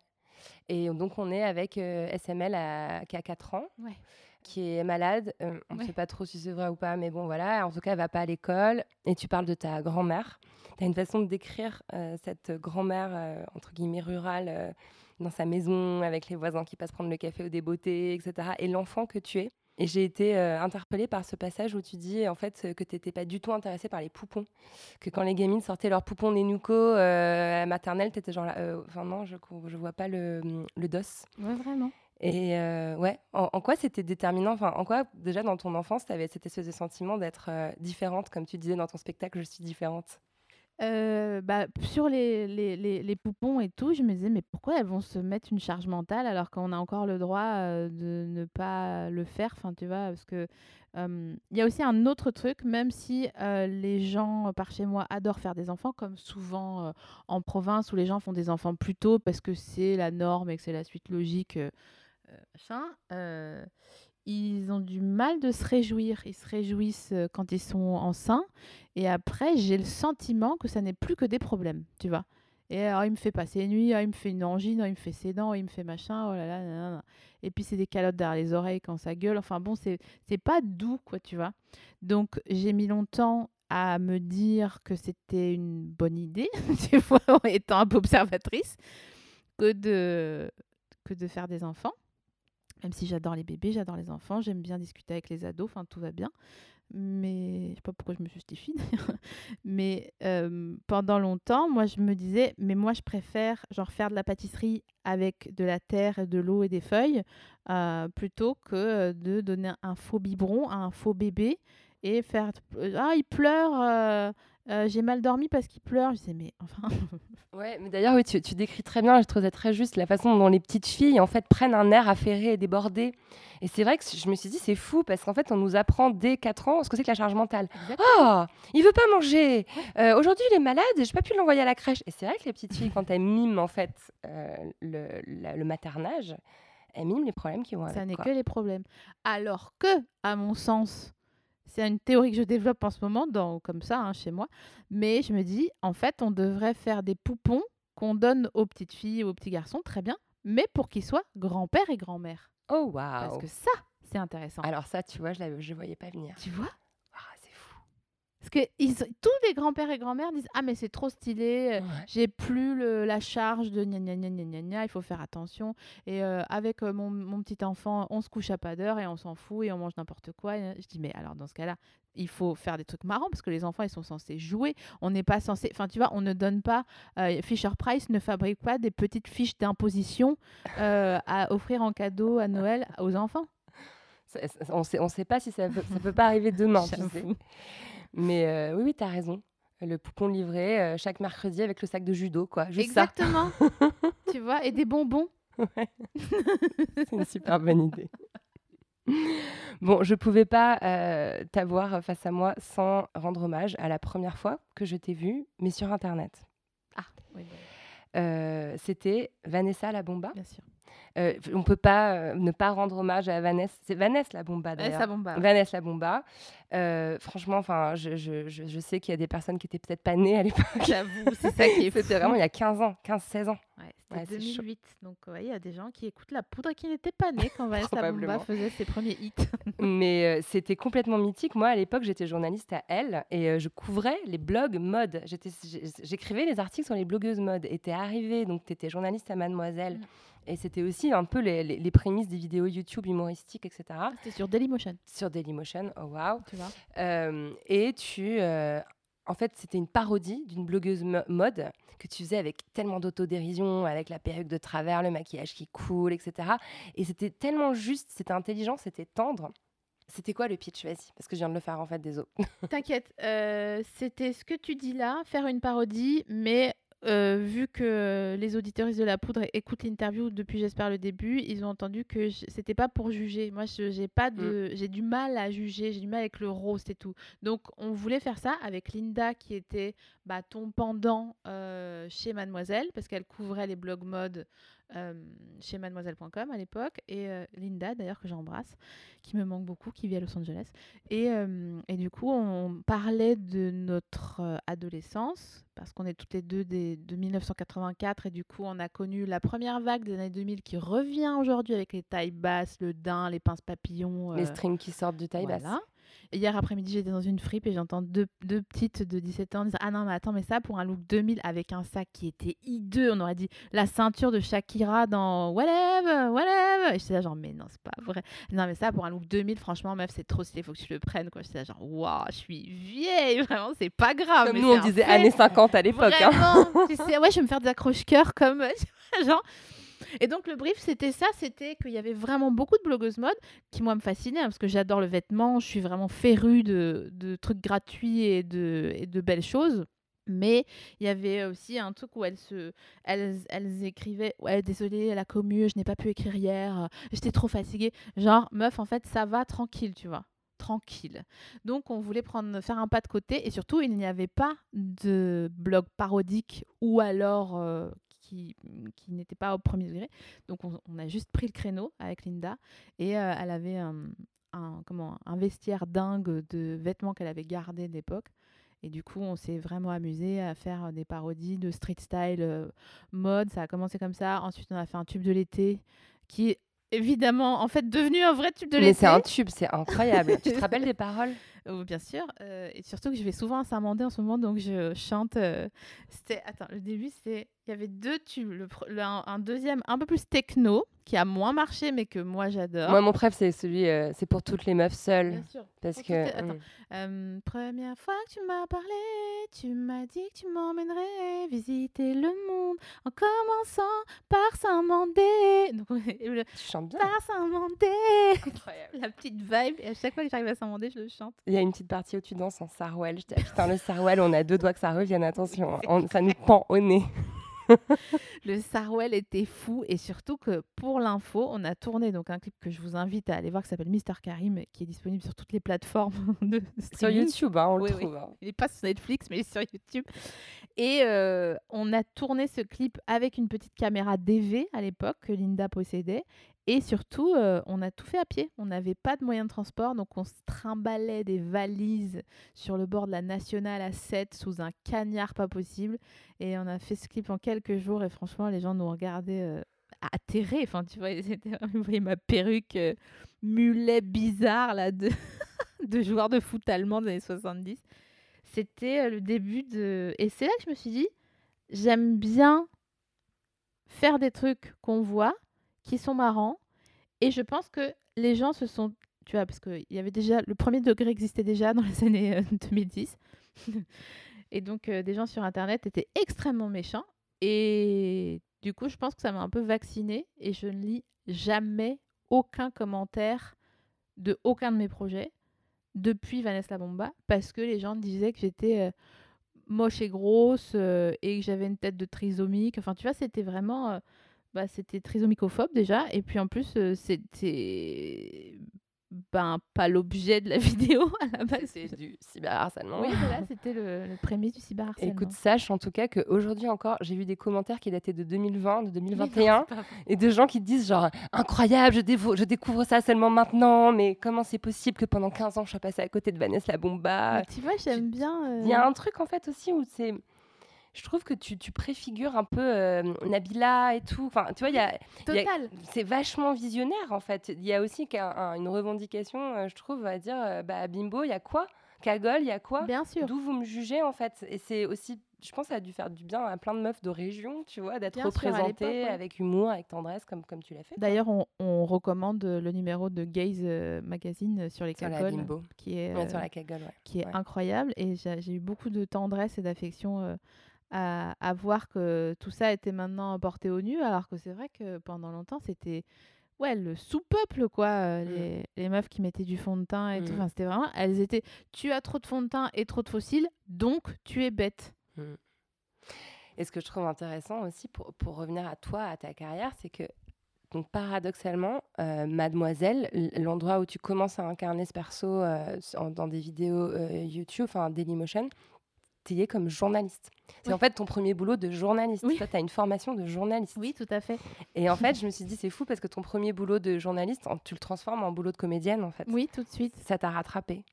F: Et donc, on est avec euh, SML à- qui a 4 ans,
O: Ouais.
F: Qui est malade. Euh, on ne
O: Ouais.
F: sait pas trop si c'est vrai ou pas, mais bon, voilà. En tout cas, elle va pas à l'école. Et tu parles de ta grand-mère. Tu as une façon de décrire euh, cette grand-mère, euh, entre guillemets, rurale, dans sa maison, avec les voisins qui passent prendre le café au débeauté, etc. Et l'enfant que tu es? Et j'ai été interpellée par ce passage où tu dis en fait que tu n'étais pas du tout intéressée par les poupons. Que quand les gamines sortaient leurs poupons Nenuco à la maternelle, tu étais genre là, enfin non, je ne vois pas le, le dos.
O: Ouais, vraiment.
F: Et euh, ouais, en, quoi c'était déterminant? En quoi déjà dans ton enfance, tu avais cette espèce de sentiment d'être euh, différente, comme tu disais dans ton spectacle, je suis différente?
O: Euh, bah, sur les, les, les, les poupons et tout, je me disais, mais pourquoi elles vont se mettre une charge mentale alors qu'on a encore le droit euh, de ne pas le faire? Enfin, tu vois, parce que il y a aussi un autre truc, même si les gens par chez moi adorent faire des enfants, comme souvent en province où les gens font des enfants plus tôt parce que c'est la norme et que c'est la suite logique, machin, euh, ils ont du mal de se réjouir. Ils se réjouissent euh, quand ils sont enceints. Et après, j'ai le sentiment que ça n'est plus que des problèmes, tu vois. Et alors, il me fait passer nuit, ah, il me fait une angine, ah, il me fait ses dents, il me fait machin, oh là là. Et puis, c'est des calottes derrière les oreilles quand ça gueule. Enfin, bon, c'est pas doux, quoi, tu vois. Donc, j'ai mis longtemps à me dire que c'était une bonne idée, *laughs* tu vois, en étant un peu observatrice, que de, que de faire des enfants. Même si j'adore les bébés, j'adore les enfants, j'aime bien discuter avec les ados, enfin tout va bien. Mais je sais pas pourquoi je me justifie *laughs* d'ailleurs. Mais euh, pendant longtemps, moi je me disais, mais moi je préfère genre faire de la pâtisserie avec de la terre, de l'eau et des feuilles, euh, plutôt que euh, de donner un faux biberon à un faux bébé et faire ah il pleure, euh, j'ai mal dormi parce qu'il pleure. Je disais mais enfin *laughs*
F: Ouais, mais d'ailleurs, oui, tu, tu décris très bien, je trouve ça très juste, la façon dont les petites filles, en fait, prennent un air affairé et débordé. Et c'est vrai que je me suis dit, c'est fou, parce qu'en fait, on nous apprend dès 4 ans ce que c'est que la charge mentale. Oh, il veut pas manger. Euh, Aujourd'hui, il est malade, j'ai pas pu l'envoyer à la crèche. Et c'est vrai que les petites filles, quand elles miment, en fait, euh, le, la- le maternage, elles miment les problèmes qui vont avec.
O: ça n'est que les problèmes. Alors que, à mon sens, c'est une théorie que je développe en ce moment, dans, comme ça, hein, chez moi. Mais je me dis, en fait, on devrait faire des poupons qu'on donne aux petites filles, aux petits garçons, très bien, mais pour qu'ils soient grand-père et grand-mère.
F: Oh, waouh.
O: Parce que ça, c'est intéressant.
F: Alors ça, tu vois, je ne voyais pas venir.
O: Tu vois? Parce que ils, tous les grands-pères et grand-mères disent Ah, mais c'est trop stylé, euh, j'ai plus le- la charge de gna gna gna gna gna il faut faire attention. Et euh, avec euh, mon, mon petit enfant, on se couche à pas d'heure et on s'en fout et on mange n'importe quoi. Et je dis Mais alors, dans ce cas-là, il faut faire des trucs marrants parce que les enfants, ils sont censés jouer. On n'est pas censé. Enfin, tu vois, on ne donne pas. euh, Fisher Price ne fabrique pas des petites fiches d'imposition euh, à offrir en cadeau à Noël aux enfants.
F: Ça- on sait, on sait pas si ça peut, ça peut pas arriver demain, tu sais. Mais euh, oui, oui, tu as raison. Le poupon livré euh, chaque mercredi avec le sac de judo, quoi. Juste
O: Exactement. *laughs* tu vois, et des bonbons. *laughs*
F: C'est une super bonne idée. Bon, je pouvais pas euh, t'avoir face à moi sans rendre hommage à la première fois que je t'ai vue, mais sur Internet.
O: Ah, oui,
F: Euh, C'était Vanessa la Bomba.
O: bien sûr.
F: Euh, on peut pas euh, ne pas rendre hommage à Vanessa. C'est Vanessa la Bomba
O: Vanessa
F: d'ailleurs.
O: Bomba, ouais.
F: Vanessa la Bomba. Euh, franchement, enfin, je, je, je, sais qu'il y a des personnes qui étaient peut-être pas nées à l'époque.
O: J'avoue, c'est ça qui est. *laughs*
F: C'était vraiment il y a 15 ans, 15-16 ans.
O: Ouais,
F: Ouais,
O: c'était
F: chaud.
O: 2008. Donc, ouais, il y a des gens qui écoutent la poudre et qui n'étaient pas nés quand Vanessa Bomba
F: Probablement.
O: faisait ses premiers hits. *laughs*
F: Mais c'était complètement mythique. Moi, à l'époque, j'étais journaliste à Elle et je couvrais les blogs mode. J'écrivais les articles sur les blogueuses mode. Et t'es arrivée, donc t'étais journaliste à Mademoiselle.
O: Mm.
F: Et c'était aussi un peu les, les- les prémices des vidéos YouTube humoristiques, etc.
O: C'était sur Dailymotion.
F: Sur Dailymotion, oh waouh.
O: Tu vois
F: Euh, et tu. euh, en fait, c'était une parodie d'une blogueuse mo- mode que tu faisais avec tellement d'autodérision, avec la perruque de travers, le maquillage qui coule, etc. Et c'était tellement juste, c'était intelligent, c'était tendre. C'était quoi le pitch? Vas-y, parce que je viens de le faire en fait, désolé. *laughs*
O: T'inquiète, euh, c'était ce que tu dis là, faire une parodie, mais euh, vu que les auditeuristes de la poudre écoutent l'interview depuis, j'espère, le début, ils ont entendu que c'était pas pour juger. Moi, je- j'ai pas de, j'ai du mal à juger, j'ai du mal avec le roast et tout. Donc, on voulait faire ça avec Linda, qui était bah, ton pendant euh, chez Mademoiselle, parce qu'elle couvrait les blogs mode euh, chez mademoiselle.com à l'époque, et euh, Linda, d'ailleurs, que j'embrasse, qui me manque beaucoup, qui vit à Los Angeles. Et, euh, et du coup, on parlait de notre euh, adolescence, parce qu'on est toutes les deux des, de 1984, et du coup, on a connu la première vague des années 2000 qui revient aujourd'hui avec les tailles basses, le daim, les pinces papillons.
F: Les
O: euh,
F: strings qui sortent du taille basse.
O: Hier après-midi, j'étais dans une fripe et j'entends deux, deux petites de 17 ans dire Ah non, mais attends, mais ça pour un look 2000 avec un sac qui était hideux, on aurait dit la ceinture de Shakira dans Whatever, Whatever. Et j'étais là, genre, mais non, c'est pas vrai. Non, mais ça pour un look 2000, franchement, meuf, c'est trop stylé, faut que tu le prennes. quoi. J'étais là, genre, waouh, je suis vieille, *laughs* vraiment, c'est pas grave.
F: Comme
O: mais
F: nous, on disait années 50 à l'époque. hein.
O: Tu *laughs* sais, ouais, je vais me faire des accroche-coeurs comme *laughs* genre. Et donc le brief, c'était ça, c'était qu'il y avait vraiment beaucoup de blogueuses mode qui moi me fascinaient hein, parce que j'adore le vêtement, je suis vraiment férue de, trucs gratuits et de, belles choses. Mais il y avait aussi un truc où elles, écrivaient Ouais, désolée, la commu, je n'ai pas pu écrire hier, j'étais trop fatiguée. Genre, meuf, en fait, ça va tranquille, tu vois tranquille. Donc on voulait faire un pas de côté et surtout il n'y avait pas de blog parodique ou alors euh, qui, qui n'était pas au premier degré. Donc on, on a juste pris le créneau avec Linda et euh, elle avait un, un- comment, un vestiaire dingue de vêtements qu'elle avait gardés d'époque. Et du coup, on s'est vraiment amusé à faire des parodies de street style euh, mode. Ça a commencé comme ça. Ensuite, on a fait un tube de l'été qui est évidemment en fait devenu un vrai tube de l'été.
F: Mais c'est un tube, c'est incroyable. tu te *laughs* rappelles des paroles?
O: Oh, bien sûr. euh, et surtout que je vais souvent à Saint-Mandé en ce moment, donc je chante. euh, c'était, attends, le début, c'était. Il y avait deux tubes. Le, pre- le- un, un deuxième un peu plus techno, qui a moins marché, mais que moi j'adore.
F: Moi, mon préf, c'est celui, euh, c'est pour toutes les meufs seules.
O: Bien sûr.
F: Parce
O: Pour
F: que.
O: toutes les- attends.
F: hum.
O: Euh, première fois que tu m'as parlé, tu m'as dit que tu m'emmènerais visiter le monde en commençant par Saint-Mandé. Donc, *laughs* le-
F: Tu chantes bien.
O: Par Saint-Mandé. La petite vibe. Et à chaque fois que j'arrive à Saint-Mandé, je le chante.
F: Il y a une petite partie où tu danses en sarwell. Je dis, ah, putain, le sarwell, on a deux doigts que ça revienne, attention. hein. On- ça nous pend au nez. *laughs*
O: Le Sarwell était fou et surtout que pour l'info, on a tourné donc un clip que je vous invite à aller voir qui s'appelle Mister Karim qui est disponible sur toutes les plateformes *laughs* de
F: Sur
O: streaming.
F: YouTube, hein, on le
O: oui.
F: trouve. hein.
O: Il n'est pas sur Netflix, mais il est sur YouTube. Et euh, on a tourné ce clip avec une petite caméra DV à l'époque que Linda possédait. Et surtout, euh, on a tout fait à pied. On n'avait pas de moyens de transport, donc on se trimballait des valises sur le bord de la nationale à 7 sous un cagnard pas possible. Et on a fait ce clip en quelques jours. Et franchement, les gens nous regardaient euh, atterrés. Enfin, tu vois, *laughs* vous voyez ma perruque euh, mulet bizarre là de, *laughs* de joueur de foot allemand des années 70. c'était le début de. Et c'est là que je me suis dit, j'aime bien faire des trucs qu'on voit, qui sont marrants. Et je pense que les gens se sont. Tu vois, parce qu'il y avait déjà. Le premier degré existait déjà dans les années euh, *laughs* 2010. *laughs* et donc, euh, des gens sur Internet étaient extrêmement méchants. Et du coup, je pense que ça m'a un peu vaccinée. Et je ne lis jamais aucun commentaire de aucun de mes projets depuis Vanessa Bomba parce que les gens disaient que j'étais euh, moche et grosse euh, et que j'avais une tête de trisomique. Enfin, tu vois, c'était vraiment. euh, bah, c'était trisomicophobe déjà. Et puis en plus, euh, c'était. Ben, pas l'objet de la *laughs* vidéo à la base.
F: C'était du cyberharcèlement.
O: Oui, voilà, c'était le, le prémisse du cyberharcèlement.
F: Écoute, sache en tout cas qu'aujourd'hui encore, j'ai vu des commentaires qui dataient de 2020, de 2021, et de gens qui disent genre incroyable, je, dévo- je découvre ça seulement maintenant, mais comment c'est possible que pendant 15 ans je sois passée à côté de Vanessa Bomba
O: Mais tu vois, j'aime bien. euh,
F: Il y a un truc en fait aussi où c'est. Je trouve que tu, tu préfigures un peu euh, Nabila et tout. Enfin, tu vois, il y a.
O: Total.
F: C'est vachement visionnaire en fait. Il y a aussi un- une revendication, euh, je trouve, à dire euh, bah, Bimbo, il y a quoi? Cagole, il y a quoi?
O: Bien sûr.
F: D'où vous me jugez en fait? Et c'est aussi, je pense, ça a dû faire du bien à plein de meufs de région, tu vois, d'être représentées
O: ouais.
F: avec humour, avec tendresse, comme, comme tu l'as fait.
O: D'ailleurs, on, on recommande le numéro de Gaze euh, Magazine sur les
F: Sur la
O: cagoles,
F: bimbo.
O: qui est,
F: Ouais, sur
O: euh,
F: la cagole, ouais.
O: qui est incroyable. Et j'ai eu beaucoup de tendresse et d'affection euh, à, à voir que tout ça était maintenant porté au nu, alors que c'est vrai que pendant longtemps, c'était ouais, le sous-peuple, quoi. euh, les, les meufs qui mettaient du fond de teint et tout.
F: Mm.
O: Enfin, c'était vraiment... Elles étaient... Tu as trop de fond de teint et trop de fossiles, donc tu es bête.
F: Mm. Et ce que je trouve intéressant aussi, pour, pour revenir à toi, à ta carrière, c'est que, donc paradoxalement, euh, Mademoiselle, l'endroit où tu commences à incarner ce perso euh, dans des vidéos YouTube, enfin Dailymotion, comme journaliste. C'est
O: Oui.
F: en fait ton premier boulot de journaliste. Toi, tu as une formation de journaliste.
O: Oui, tout à fait.
F: Et en fait, *laughs* je me suis dit, c'est fou parce que ton premier boulot de journaliste, tu le transformes en boulot de comédienne, en fait.
O: Oui, tout de suite.
F: Ça t'a rattrapé.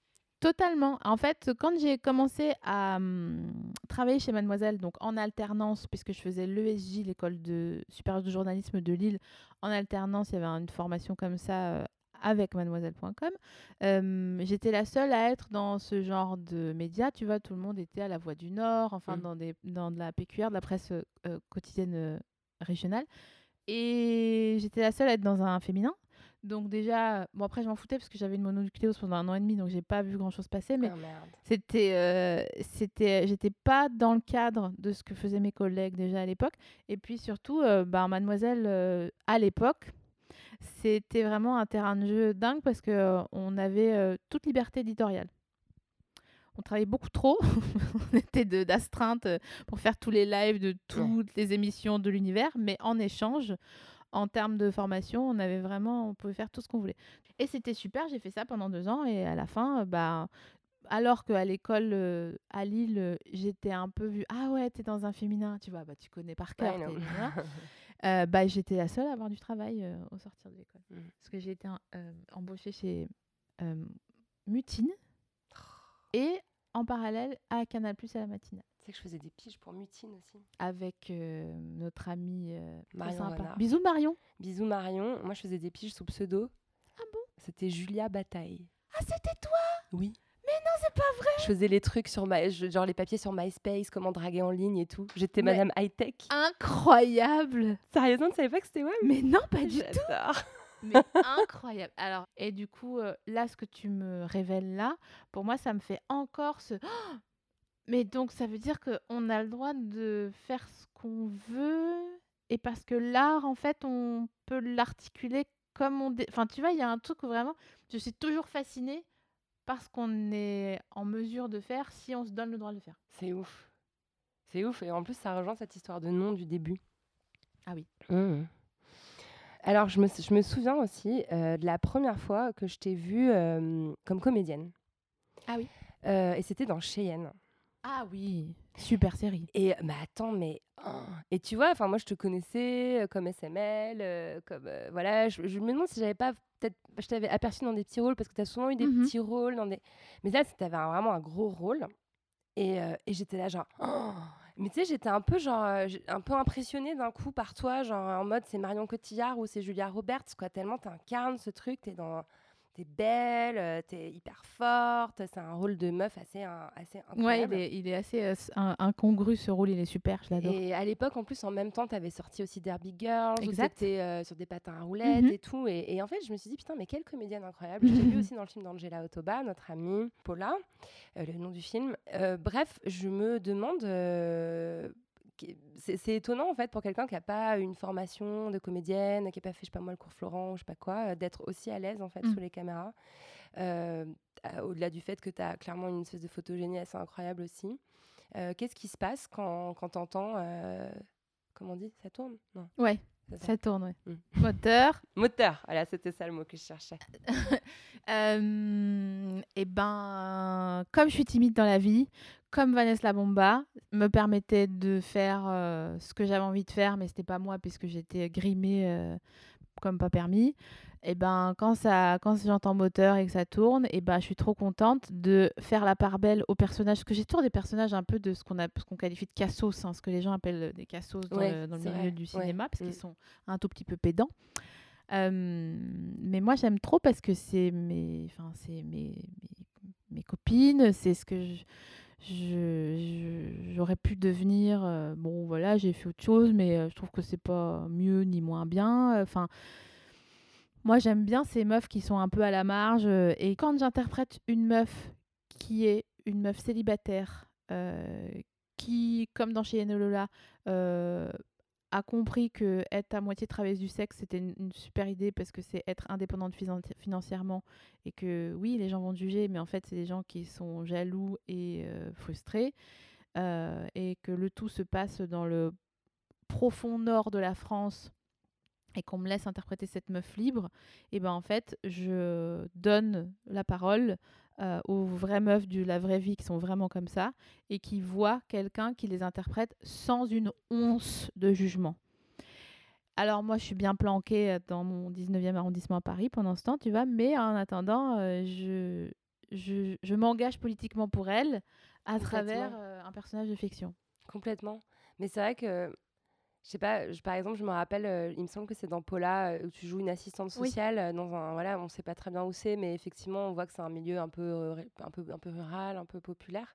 O: Totalement. En fait, quand j'ai commencé à hum, travailler chez Mademoiselle, donc en alternance, puisque je faisais l'ESJ, l'école de supérieure de journalisme de Lille, en alternance, il y avait une formation comme ça euh, avec mademoiselle.com. Euh, J'étais la seule à être dans ce genre de médias. Tu vois, tout le monde était à la Voix du Nord, enfin
F: Mm.
O: dans, des, dans de la PQR, de la presse euh, quotidienne euh, régionale. Et j'étais la seule à être dans un féminin. Donc déjà, bon après je m'en foutais parce que j'avais une mononucléose pendant un an et demi, donc j'ai pas vu grand chose passer. Mais
F: merde.
O: c'était, euh, c'était, j'étais pas dans le cadre de ce que faisaient mes collègues déjà à l'époque. Et puis surtout, euh, bah, Mademoiselle euh, à l'époque, c'était vraiment un terrain de jeu dingue parce que euh, on avait euh, toute liberté éditoriale. On travaillait beaucoup trop. *laughs* on était d'astreinte pour faire tous les lives de toutes les émissions de l'univers, mais en échange, en termes de formation, on avait vraiment, on pouvait faire tout ce qu'on voulait. Et c'était super. J'ai fait ça pendant deux ans et à la fin, bah, alors qu'à l'école euh, à Lille, euh, j'étais un peu vue. Ah ouais, t'es dans un féminin, tu vois, bah tu connais par cœur. *laughs* Euh, bah, j'étais la seule à avoir du travail euh, au sortir de l'école.
F: Mm.
O: Parce que j'ai été euh, embauchée chez Mutine et en parallèle à Canal Plus à la matinale.
F: Tu sais que je faisais des piges pour Mutine aussi.
O: Avec notre amie
F: Marion.
O: Bisous Marion.
F: Bisous Marion. Moi, je faisais des piges sous pseudo.
O: Ah bon?
F: C'était Julia Bataille.
O: Ah, c'était toi?
F: Oui.
O: Mais non, c'est pas vrai
F: Je faisais les trucs sur je- genre les papiers sur MySpace, comment draguer en ligne et tout. J'étais
O: Mais-
F: Madame High Tech.
O: Incroyable
F: Sérieusement, tu savais pas que c'était moi
O: Mais non, pas du tout. Mais incroyable. Alors, et du coup, euh, là, ce que tu me révèles là, pour moi, ça me fait encore ce. Oh *gasps* mais donc, ça veut dire qu'on a le droit de faire ce qu'on veut. Et parce que l'art, en fait, on peut l'articuler comme on. dé- Enfin, tu vois, il y a un truc où vraiment, je suis toujours fascinée parce qu'on est en mesure de faire si on se donne le droit de le faire.
F: C'est ouf. C'est ouf. Et en plus, ça rejoint cette histoire de nom du début.
O: Ah oui.
F: Mmh. Alors, je me, je me souviens aussi euh, de la première fois que je t'ai vue euh, comme comédienne.
O: Ah oui.
F: Euh, et c'était dans Cheyenne.
O: Ah oui. Super série.
F: Et mais attends, mais oh. et tu vois, enfin moi je te connaissais euh, comme SML, euh, comme euh, voilà, je, je me demande si j'avais pas peut-être, je t'avais aperçu dans des petits rôles parce que tu as souvent eu des
O: Mhm.
F: petits rôles dans des, mais là tu avais vraiment un gros rôle et, euh, et j'étais là genre, oh. mais tu sais j'étais un peu genre un peu impressionnée d'un coup par toi, genre en mode c'est Marion Cotillard ou c'est Julia Roberts quoi, tellement t'incarnes ce truc, t'es dans t'es belle, euh, t'es hyper forte. C'est un rôle de meuf assez, un- assez
O: Ouais, il est, il est assez euh, incongru ce rôle, il est super, je l'adore.
F: Et à l'époque, en plus, en même temps, tu avais sorti aussi Derby Girls, où
O: Exact.
F: t'étais, euh, sur des patins à roulettes
O: Mhm.
F: et tout. Et, et en fait, je me suis dit, putain, mais quelle comédienne incroyable. Je t'ai vu *laughs* aussi dans le film d'Angela Otoba, notre amie Paula, euh, le nom du film. Bref, je me demande. Euh, c'est étonnant en fait pour quelqu'un qui n'a pas une formation de comédienne, qui n'a pas fait je sais pas moi le cours Florent ou je sais pas quoi, euh, d'être aussi à l'aise en fait
O: Mm.
F: sous les caméras. Euh, à- Au-delà du fait que tu as clairement une espèce de photogénie assez incroyable aussi. Euh, Qu'est-ce qui se passe quand, quand tu entends. comment on dit Ça tourne? Non.
O: Ouais,
F: ça.
O: ça tourne, ouais.
F: Mm.
O: Moteur. *laughs*
F: Moteur, voilà, c'était ça le mot que je cherchais. *laughs*
O: Euh, et ben, comme je suis timide dans la vie, comme Vanessa Bomba me permettait de faire euh, ce que j'avais envie de faire, mais c'était pas moi puisque j'étais grimée euh, comme pas permis. Et ben, quand ça, quand j'entends moteur et que ça tourne, et ben, je suis trop contente de faire la part belle aux personnages. Parce que j'ai toujours des personnages un peu de ce qu'on a, ce qu'on qualifie de cassos, hein, ce que les gens appellent des cassos dans
F: Ouais,
O: le, dans le
F: c'est
O: milieu
F: vrai,
O: du
F: ouais.
O: cinéma, parce
F: Mm.
O: qu'ils sont un tout petit peu pédants. Euh, mais moi, j'aime trop parce que c'est mes, enfin, c'est mes, mes, mes copines, c'est ce que je- j'aurais pu devenir. euh, bon, voilà, j'ai fait autre chose, mais euh, je trouve que c'est pas mieux ni moins bien. Enfin, moi, j'aime bien ces meufs qui sont un peu à la marge. euh, et quand j'interprète une meuf qui est une meuf célibataire, qui, comme dans chez Lola, euh, a compris que être à moitié travailleuse du sexe, c'était une, super idée parce que c'est être indépendante finan- financièrement et que oui, les gens vont juger, mais en fait, c'est des gens qui sont jaloux et euh, frustrés euh, et que le tout se passe dans le profond nord de la France et qu'on me laisse interpréter cette meuf libre, et ben en fait, je donne la parole euh, aux vraies meufs de la vraie vie qui sont vraiment comme ça et qui voient quelqu'un qui les interprète sans une once de jugement. Alors moi, je suis bien planquée euh, dans mon 19e arrondissement à Paris pendant ce temps, tu vois, mais en attendant, euh, je, je, je m'engage politiquement pour elle à travers euh, un personnage de fiction.
F: Complètement. Mais c'est vrai que, je sais pas, je- par exemple, je me rappelle, euh, il me semble que c'est dans Paula euh, où tu joues une assistante
O: Oui.
F: sociale euh, dans un, voilà, on sait pas très bien où c'est, mais effectivement, on voit que c'est un milieu un peu, un peu, un peu rural, un peu populaire.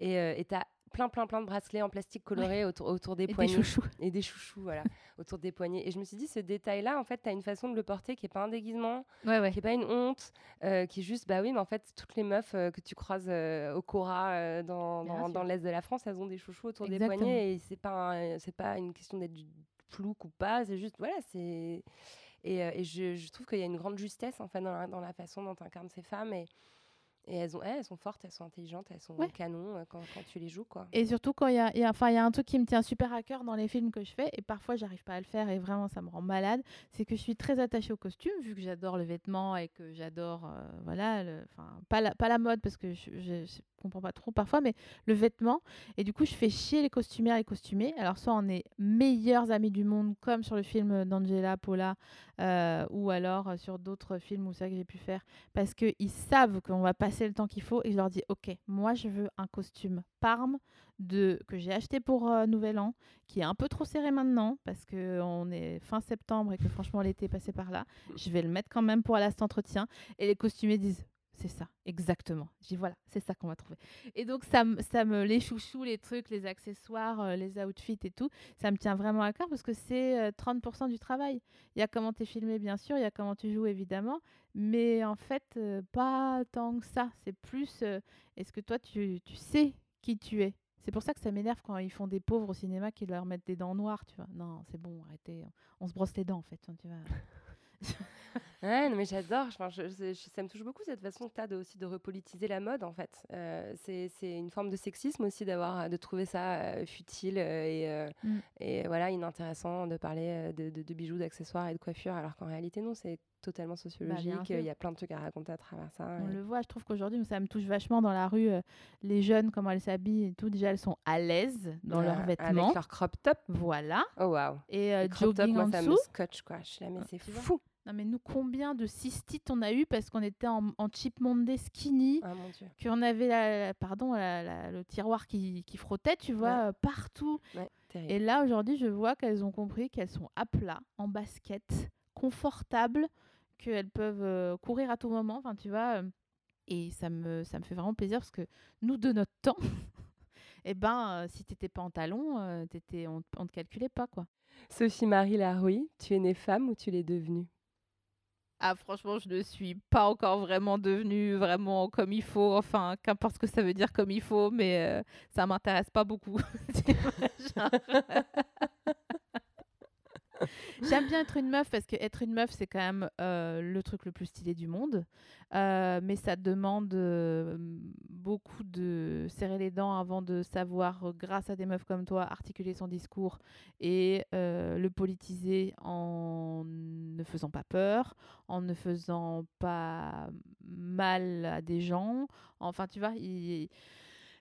F: Et et t'as plein, plein, plein de bracelets en plastique coloré autour, autour des
O: Et des
F: poignets.
O: chouchous.
F: Et des chouchous, voilà, *laughs* autour des poignets. Et je me suis dit, ce détail-là, en fait, t'as une façon de le porter qui est pas un déguisement,
O: Ouais, ouais.
F: qui est pas une honte, euh, qui est juste, bah oui, mais en fait, toutes les meufs euh, que tu croises euh, au Cora dans, dans, dans l'est de la France, elles ont des chouchous autour des poignets et c'est pas un- c'est pas une question d'être plouc ou pas, c'est juste voilà, c'est et, et je, je trouve qu'il y a une grande justesse en fait dans la, dans la façon dont incarnent ces femmes et et elles ont ouais, elles sont fortes, elles sont intelligentes, elles sont
O: Ouais.
F: canons euh, quand, quand tu les joues quoi.
O: Et surtout quand il y a, y a- y a un truc qui me tient super à cœur dans les films que je fais, et parfois j'arrive pas à le faire, et vraiment ça me rend malade, c'est que je suis très attachée au costume, vu que j'adore le vêtement et que j'adore, euh, voilà, le- pas la, pas la mode parce que je, je, je comprends pas trop parfois, mais le vêtement. Et du coup, je fais chier les costumières et costumés. Alors, soit on est meilleurs amis du monde, comme sur le film d'Angela Paula, euh, ou alors sur d'autres films ou ça que j'ai pu faire, parce qu'ils savent qu'on va passer le temps qu'il faut, et je leur dis, ok, moi je veux un costume Parme de, que j'ai acheté pour euh, Nouvel An, qui est un peu trop serré maintenant, parce qu'on est fin septembre et que franchement l'été est passé par là. Je vais le mettre quand même pour aller à cet entretien. Et les costumiers disent, c'est ça, exactement. Dis, voilà, c'est ça qu'on va trouver. Et donc, ça, ça me, les chouchous, les trucs, les accessoires, euh, les outfits et tout, ça me tient vraiment à cœur parce que c'est euh, 30% du travail. Il y a comment tu es filmé, bien sûr, il y a comment tu joues, évidemment, mais en fait, euh, pas tant que ça. C'est plus, euh, est-ce que toi, tu, tu sais qui tu es? C'est pour ça que ça m'énerve quand ils font des pauvres au cinéma qui leur mettent des dents noires, tu vois. Non, c'est bon, arrêtez. On se brosse les dents, en fait. hein. *laughs*
F: Ouais, non, mais j'adore. Enfin, je, je- ça me touche beaucoup cette façon que tu as de, aussi de repolitiser la mode, en fait. Euh, c'est c'est une forme de sexisme aussi d'avoir de trouver ça euh, futile euh, et, euh,
O: Mm.
F: et voilà inintéressant de parler euh, de, de- de bijoux, d'accessoires et de coiffure, alors qu'en réalité non, c'est totalement sociologique.
O: Bah.
F: Il y a plein de trucs à raconter à travers ça.
O: On le voit, je trouve qu'aujourd'hui, ça me touche vachement dans la rue. euh, les jeunes, comment elles s'habillent et tout. Déjà, elles sont à l'aise dans
F: Ouais,
O: leurs
F: avec
O: vêtements.
F: leur crop top.
O: Voilà.
F: Oh waouh.
O: Et euh,
F: crop top,
O: jogging
F: moi,
O: en
F: ça me
O: dessous.
F: scotche quoi. Je suis là, mais c'est
O: Tu vois
F: fou.
O: Non, mais nous, combien de cystites on a eu parce qu'on était en, en cheap Monday skinny,
F: Ah
O: qu'on avait la, la- pardon, la- la- le tiroir qui, qui frottait, tu vois,
F: Ouais.
O: partout.
F: Ouais.
O: Et là, aujourd'hui, je vois qu'elles ont compris qu'elles sont à plat, en basket, confortables, qu'elles peuvent euh, courir à tout moment. Enfin, tu vois. euh, et ça me, ça me fait vraiment plaisir parce que nous, de notre temps, *laughs* eh ben, euh, si t'étais pas en talon, t'étais, on, on te calculait pas, quoi.
F: Sophie-Marie Larouille, tu es née femme ou tu l'es devenue?
O: Ah, franchement, je ne suis pas encore vraiment devenue vraiment comme il faut. Enfin, qu'importe ce que ça veut dire comme il faut, mais euh, ça m'intéresse pas beaucoup. *laughs* *laughs* J'aime bien être une meuf parce que être une meuf, c'est quand même euh, le truc le plus stylé du monde. Euh, mais ça demande euh, beaucoup de serrer les dents avant de savoir, grâce à des meufs comme toi, articuler son discours et le politiser en ne faisant pas peur, en ne faisant pas mal à des gens. Enfin, tu vois,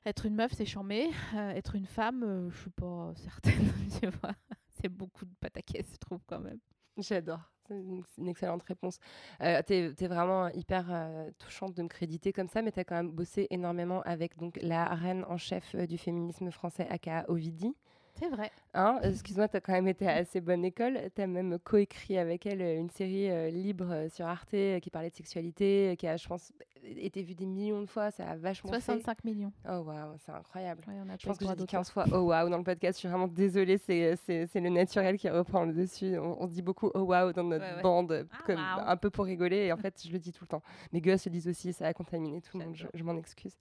O: être une meuf, c'est charmé. être une femme, euh, je suis pas certaine. *laughs* tu vois, c'est beaucoup de pataquès, je trouve quand même.
F: J'adore. C'est une, excellente réponse. Euh, t'es, t'es vraiment hyper euh, touchante de me créditer comme ça, mais t'as quand même bossé énormément avec donc, la reine en chef euh, du féminisme français, aka Ovidie.
O: C'est vrai.
F: Hein, excuse-moi, tu as quand même été à assez bonne école. Tu as même coécrit avec elle euh, une série euh, libre euh, sur Arte euh, qui parlait de sexualité, qui a, je pense, été vue des millions de fois. Ça a vachement fait.
O: 65 millions.
F: Oh waouh, c'est incroyable.
O: Ouais, on a
F: je pense que j'ai dit
O: d'auteur.
F: 15 fois oh waouh dans le podcast. Je suis vraiment désolée, c'est, le naturel qui reprend le dessus. On, on dit beaucoup oh waouh dans notre
O: Ouais, ouais.
F: bande,
O: Ah,
F: comme, un peu pour rigoler. Et en fait, je le dis tout le temps. Mes gosses le disent aussi, ça a contaminé tout le monde. Je, je m'en excuse.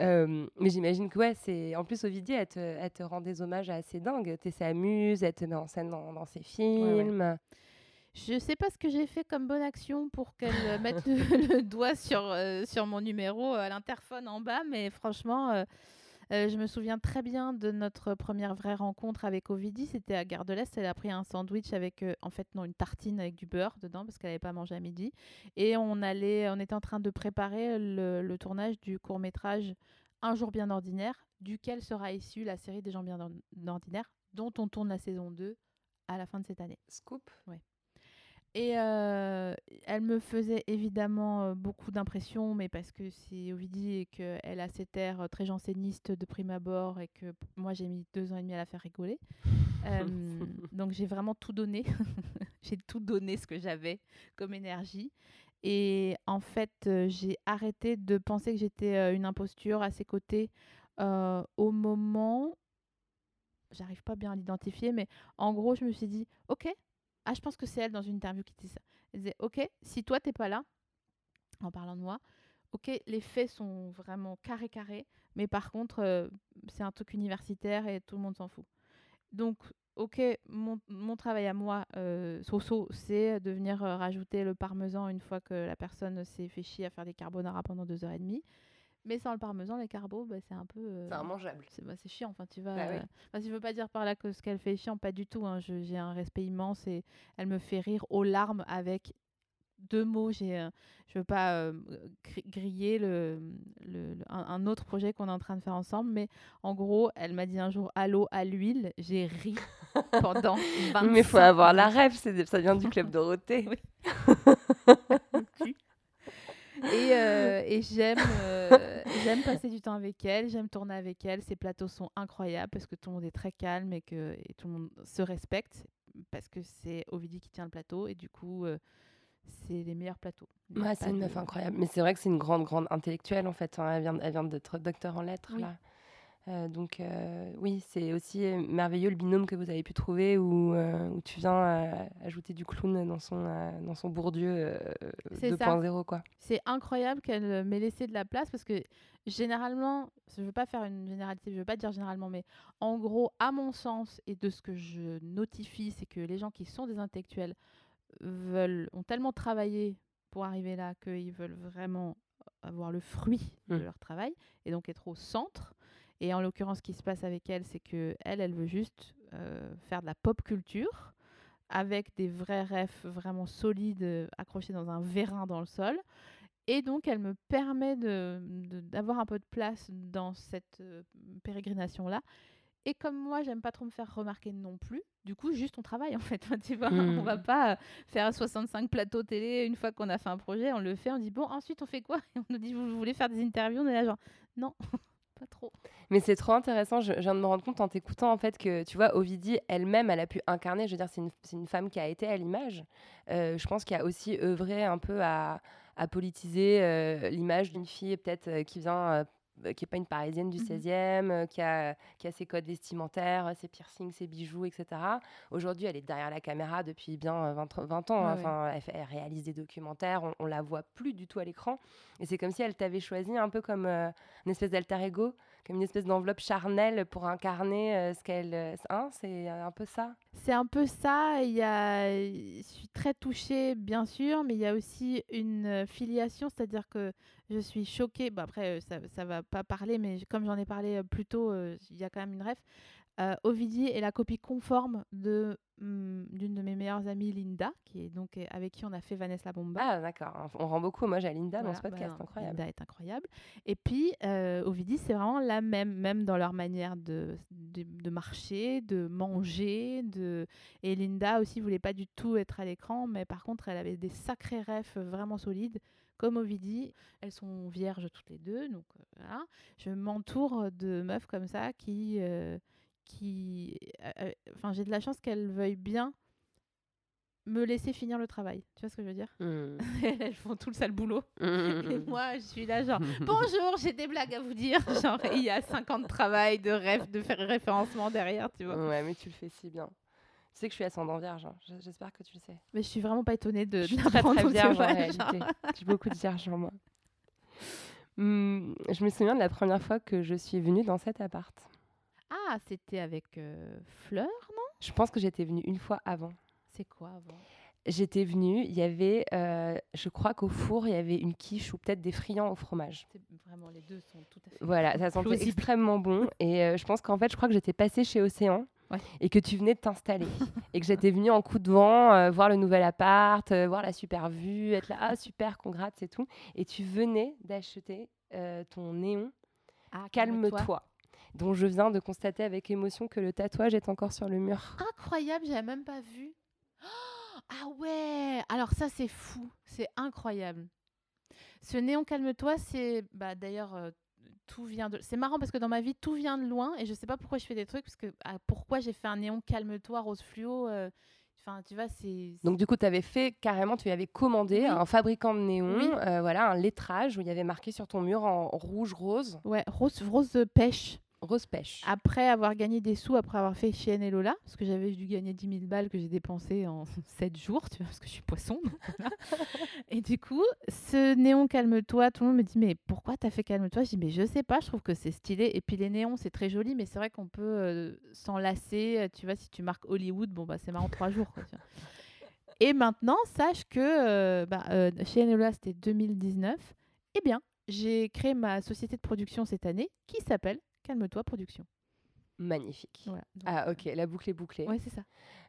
F: Euh, mais j'imagine que ouais, c'est en plus Ovidie, elle te, elle te rend des hommages assez dingues. Tu s'amuse, elle te met en scène dans, dans ses films.
O: Je sais pas ce que j'ai fait comme bonne action pour qu'elle euh, *laughs* mette le, le doigt sur, euh, sur mon numéro à l'interphone en bas, mais franchement, euh, euh, je me souviens très bien de notre première vraie rencontre avec Ovidie. C'était à Gare de l'Est. Elle a pris un sandwich avec, euh, en fait, non, une tartine avec du beurre dedans parce qu'elle n'avait pas mangé à midi. Et on, allait, on était en train de préparer le, le tournage du court métrage Un jour bien ordinaire, duquel sera issue la série des gens bien Or- ordinaires, dont on tourne la saison 2 à la fin de cette année.
F: Scoop
O: Ouais. Et euh, elle me faisait évidemment euh, beaucoup d'impression, mais parce que c'est Ovidie et qu'elle a cet air euh, très janséniste de prime abord et que moi j'ai mis deux ans et demi à la faire rigoler. *laughs* Euh, donc j'ai vraiment tout donné. *laughs* j'ai tout donné ce que j'avais comme énergie. Et en fait, euh, j'ai arrêté de penser que j'étais euh, une imposture à ses côtés euh, au moment j'arrive pas bien à l'identifier, mais en gros, je me suis dit, ok, ah, je pense que c'est elle dans une interview qui disait ça. Elle disait, ok, si toi t'es pas là, en parlant de moi, ok, les faits sont vraiment carré carré, mais par contre, c'est un truc universitaire et tout le monde s'en fout. Donc, ok, mon, mon travail à moi, euh, Soso, c'est de venir euh, rajouter le parmesan une fois que la personne s'est fait chier à faire des carbonara pendant deux heures et demie. Mais sans le parmesan, les carbos, bah, c'est un peu. euh,
F: C'est immangeable.
O: C'est bah, c'est chiant. Enfin, tu vas.
F: Bah oui.
O: enfin, si je veux pas dire par là que ce qu'elle fait est chiant, pas du tout. hein, J'ai un respect immense et elle me fait rire aux larmes avec deux mots. J'ai, euh, je veux pas euh, gri- griller le, le- le- un, un autre projet qu'on est en train de faire ensemble, mais en gros, elle m'a dit un jour allô à l'huile. J'ai ri pendant *laughs* 25
F: Mais il faut avoir la rêve, ça vient du club *laughs* Dorothée. *laughs*
O: Et, euh, et j'aime euh, j'aime passer du temps avec elle, j'aime tourner avec elle. Ses plateaux sont incroyables parce que tout le monde est très calme et que et tout le monde se respecte parce que c'est Ovidie qui tient le plateau et du coup euh, c'est les meilleurs plateaux.
F: Ouais, c'est une
O: de-
F: meuf incroyable. Mais c'est vrai que c'est une grande, grande intellectuelle en fait. hein. Elle vient, elle vient d'être docteur en lettres
O: Oui.
F: là. Euh, donc euh, oui, c'est aussi merveilleux le binôme que vous avez pu trouver où, euh, où tu viens ajouter du clown dans son, dans son Bourdieu euh,
O: C'est ça.
F: 2.0 quoi.
O: C'est incroyable qu'elle m'ait laissé de la place parce que généralement, je veux pas faire une généralité, je veux pas dire généralement, mais en gros, à mon sens et de ce que je notifie, c'est que les gens qui sont des intellectuels veulent, ont tellement travaillé pour arriver là qu'ils veulent vraiment avoir le fruit de
F: Mm.
O: leur travail et donc être au centre. Et en l'occurrence, ce qui se passe avec elle, c'est que elle, elle veut juste euh, faire de la pop culture avec des vrais refs vraiment solides accrochés dans un vérin dans le sol. Et donc, elle me permet de- de- d'avoir un peu de place dans cette euh, pérégrination-là. Et comme moi, j'aime pas trop me faire remarquer non plus, du coup, juste on travaille en fait. Enfin, tu vois, on va pas euh, faire 65 plateaux télé une fois qu'on a fait un projet. On le fait, on dit bon, ensuite on fait quoi? Et on nous dit vous voulez faire des interviews? On est là genre non, *laughs* pas trop.
F: Mais c'est trop intéressant. Je, je viens de me rendre compte en t'écoutant en fait que tu vois Ovidie elle-même, elle a pu incarner. Je veux dire, c'est une, femme qui a été à l'image. Euh, je pense qu'il a aussi œuvré un peu à, à politiser euh, l'image d'une fille peut-être euh, qui vient. Euh, qui n'est pas une parisienne du
O: Mhm.
F: 16e, euh, qui, a, qui a ses codes vestimentaires, euh, ses piercings, ses bijoux, etc. Aujourd'hui, elle est derrière la caméra depuis bien euh, 20, 20 ans. Hein.
O: ouais.
F: Enfin, elle, réalise des documentaires, on, on la voit plus du tout à l'écran. Et c'est comme si elle t'avait choisi un peu comme euh, une espèce d'alter ego, comme une espèce d'enveloppe charnelle pour incarner euh, ce qu'elle. hein, c'est un peu ça.
O: C'est un peu ça. Il y a... Je suis très touchée, bien sûr, mais il y a aussi une filiation, c'est-à-dire que je suis choquée. Après, euh, ça ne va pas parler, mais comme j'en ai parlé euh, plus tôt, euh, il y a quand même une ref. Euh, Ovidie est la copie conforme de hum, d'une de mes meilleures amies, Linda, qui est donc euh, avec qui on a fait Vanessa la Bomba.
F: Ah, d'accord. On rend beaucoup hommage à Linda dans
O: Voilà,
F: ce podcast,
O: bah,
F: incroyable.
O: Linda est incroyable. Et puis, euh, Ovidie, c'est vraiment la même, même dans leur manière de, de, de marcher, de manger. De... Et Linda aussi voulait pas du tout être à l'écran, mais par contre, elle avait des sacrés refs vraiment solides. Comme Ovidie, elles sont vierges toutes les deux, donc euh, voilà. Je m'entoure de meufs comme ça qui, euh, qui, euh, euh, enfin, j'ai de la chance qu'elles veuillent bien me laisser finir le travail. Tu vois ce que je veux dire?
F: Hmm. *laughs*
O: Elles font tout le sale boulot. Et
F: Mm.
O: moi, je suis là, genre, *laughs* bonjour, j'ai des blagues à vous dire. *laughs* Genre, il y a 5 ans de travail, de rêve, de faire référencement derrière, tu vois.
F: Ouais, mais tu le fais si bien. Tu sais que je suis ascendant vierge, hein. J'espère que tu le sais.
O: Mais je suis vraiment pas étonnée de,
F: Je
O: de
F: très très vierge en réalité. J'ai beaucoup de vierge en moi. Hmm, je me souviens de la première fois que je suis venue dans cet appart.
O: Ah, c'était avec euh, Fleur, non?
F: Je pense que j'étais venue une fois avant.
O: C'est quoi avant?
F: J'étais venue, il y avait, euh, je crois qu'au four, il y avait une quiche ou peut-être des friands au fromage.
O: Vraiment, les deux sont tout à fait.
F: Voilà, ça sentait
O: plausibles.
F: extrêmement bon. Et euh, je pense qu'en fait, je crois que j'étais passée chez Océan
O: Ouais.
F: et que tu venais de t'installer. et que j'étais venue en coup de vent, euh, voir le nouvel appart, euh, voir la super vue, être là, ah super, congrats, c'est tout. Et tu venais d'acheter euh, ton néon
O: Ah,
F: Calme-toi, dont je viens de constater avec émotion que le tatouage est encore sur le mur.
O: Incroyable, j'avais même pas vu. Oh, *gasps* ah ouais Alors ça, c'est fou. C'est incroyable. Ce néon calme-toi, c'est bah d'ailleurs euh, tout vient de. C'est marrant parce que dans ma vie tout vient de loin et je sais pas pourquoi je fais des trucs parce que ah, pourquoi j'ai fait un néon calme-toi rose fluo. euh, Enfin, tu vois, c'est.
F: Donc du coup, tu avais fait carrément, tu avais commandé
O: Oui.
F: à un fabricant de néon,
O: Oui.
F: euh, voilà, un lettrage où il y avait marqué sur ton mur en rouge rose,
O: Ouais, rose, rose pêche.
F: Rose pêche.
O: Après avoir gagné des sous, après avoir fait Chien et Lola, parce que j'avais dû gagner 10 000 balles que j'ai dépensé en *laughs* 7 jours, tu vois, parce que je suis poisson. voilà. *laughs* et du coup, ce néon calme-toi, tout le monde me dit mais pourquoi t'as fait calme-toi? Je dis mais je sais pas, je trouve que c'est stylé. Et puis les néons, c'est très joli, mais c'est vrai qu'on peut euh, s'en lasser. euh, Tu vois, si tu marques Hollywood, bon bah c'est marrant trois jours. quoi, tu vois. Et maintenant, sache que euh, bah, euh, chez Enola, c'était 2019. Eh bien, j'ai créé ma société de production cette année qui s'appelle Calme-toi Production.
F: Magnifique.
O: Voilà, donc,
F: Ah ok, la boucle est bouclée.
O: Ouais, c'est ça.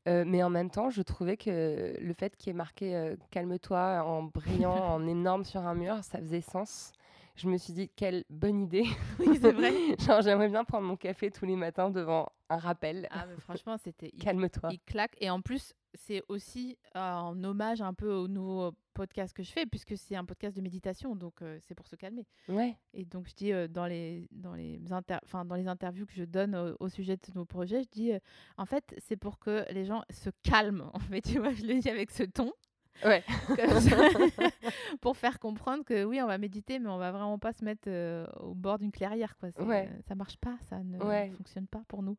F: Euh, mais en même temps, je trouvais que le fait qu'il y ait marqué euh, Calme-toi en brillant, *laughs* en énorme sur un mur, ça faisait sens. Je me suis dit, quelle bonne idée. *laughs*
O: Oui, c'est vrai. *laughs*
F: Genre, j'aimerais bien prendre mon café tous les matins devant un rappel.
O: Ah, mais franchement, c'était. *laughs*
F: Calme-toi.
O: Il claque. Et en plus, c'est aussi euh, en hommage un peu au nouveau podcast que je fais, puisque c'est un podcast de méditation, donc euh, c'est pour se calmer.
F: Ouais.
O: Et donc, je dis euh, dans, les, dans, les inter- dans les interviews que je donne au, au sujet de nos projets, je dis euh, en fait, c'est pour que les gens se calment. En fait, tu vois, je le dis avec ce ton.
F: Ouais. *laughs*
O: Pour faire comprendre que oui, on va méditer, mais on va vraiment pas se mettre euh, au bord d'une clairière. Quoi.
F: Ouais.
O: euh, Ça marche pas, ça ne
F: Ouais.
O: fonctionne pas pour nous.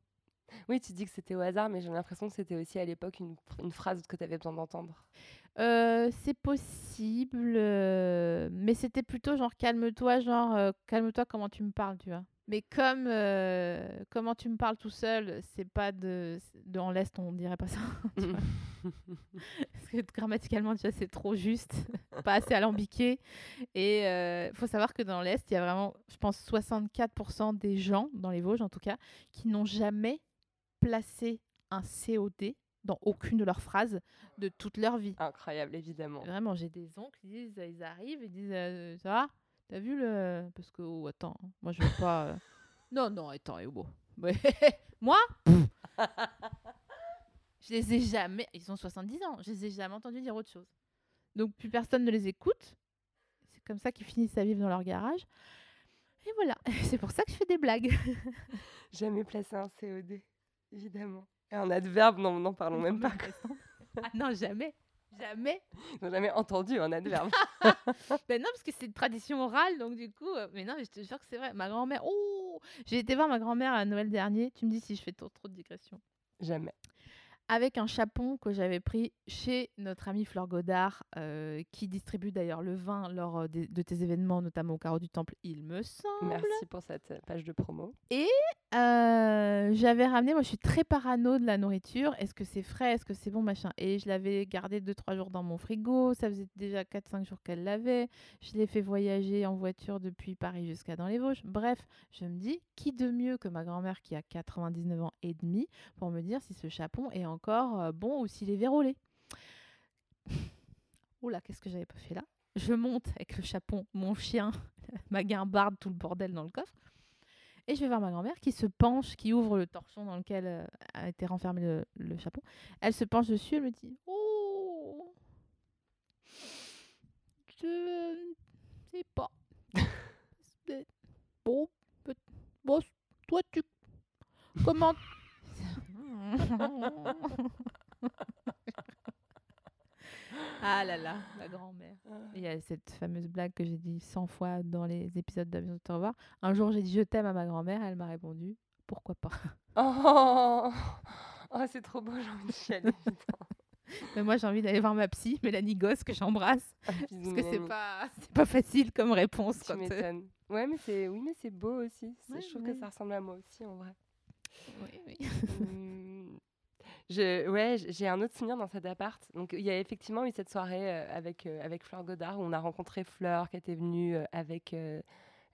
F: Oui, tu dis que c'était au hasard, mais j'ai l'impression que c'était aussi à l'époque une, une phrase que tu avais besoin d'entendre.
O: Euh, c'est possible, mais c'était plutôt genre calme-toi, genre calme-toi comment tu me parles, tu vois. Mais comme euh, comment tu me parles tout seul, c'est pas de, de en l'est, on dirait pas ça. *laughs* tu vois. *laughs* Parce que grammaticalement, tu vois, c'est trop juste, *laughs* pas assez alambiqué. Et il faut savoir que dans l'est, il y a vraiment, je pense, 64% des gens, dans les Vosges en tout cas, qui n'ont jamais placé un COD dans aucune de leurs phrases de toute leur vie.
F: Incroyable, évidemment.
O: Vraiment, j'ai des oncles, ils, disent, ils arrivent, ils disent euh, Ça va? T'as vu le. Parce que, oh, attends, moi je veux pas. euh, *laughs* Non, non, attends, et bon. Mais moi? Je les ai jamais. Ils ont 70 ans, je les ai jamais entendus dire autre chose. Donc plus personne ne les écoute. C'est comme ça qu'ils finissent à vivre dans leur garage. Et voilà, *laughs* c'est pour ça que je fais des blagues. *laughs*
F: Jamais placé un COD, évidemment. Et un adverbe, non, n'en parlons même pas.
O: ah non, jamais. Jamais.
F: Ils n'ont jamais entendu un adverbe. *laughs*
O: ben non, parce que c'est une tradition orale, donc du coup. euh, mais non, mais je te jure que c'est vrai. Ma grand-mère. Oh J'ai été voir ma grand-mère à Noël dernier. Tu me dis si je fais trop, trop de digression.
F: Jamais.
O: Avec un chapon que j'avais pris chez notre amie Fleur Godard, euh, qui distribue d'ailleurs le vin lors euh, de tes événements, notamment au Carreau du Temple, il me semble.
F: Merci pour cette euh, page de promo.
O: Et euh, j'avais ramené, moi je suis très parano de la nourriture. Est-ce que c'est frais? Est-ce que c'est bon? Machin. Et je l'avais gardé 2-3 jours dans mon frigo. Ça faisait déjà 4-5 jours qu'elle l'avait. Je l'ai fait voyager en voiture depuis Paris jusqu'à dans les Vosges. Bref, je me dis, qui de mieux que ma grand-mère qui a 99 ans et demi pour me dire si ce chapon est encore euh, bon ou s'il est vérolé Oula, qu'est-ce que j'avais pas fait là? Je monte avec le chapon, mon chien, *laughs* ma guimbarde, tout le bordel dans le coffre. Et je vais voir ma grand-mère qui se penche, qui ouvre le torchon dans lequel euh, a été renfermé le, le chapon. Elle se penche dessus, elle me dit Oh Je sais pas. *laughs* Bon, bon, toi tu. Comment. Ah là là, la grand-mère. Il y a cette fameuse blague que j'ai dit 100 fois dans les épisodes d'Avion de te revoir. Un jour, j'ai dit je t'aime à ma grand-mère. Elle m'a répondu pourquoi pas?
F: Oh, *laughs* oh c'est trop beau, j'ai envie de chialer.
O: Mais moi, j'ai envie d'aller voir ma psy, Mélanie Gosse, que j'embrasse.
F: bisous,
O: parce que c'est pas, c'est pas facile comme réponse.
F: Tu
O: quand, euh.
F: Ouais, mais c'est oui, mais c'est beau aussi.
O: Ouais,
F: je trouve
O: ouais.
F: que ça ressemble à moi aussi en vrai.
O: Oui, oui.
F: Je, ouais, j'ai un autre souvenir dans cet appart. Donc, il y a effectivement eu cette soirée euh, avec, euh, avec Fleur Godard où on a rencontré Fleur qui était venue euh, avec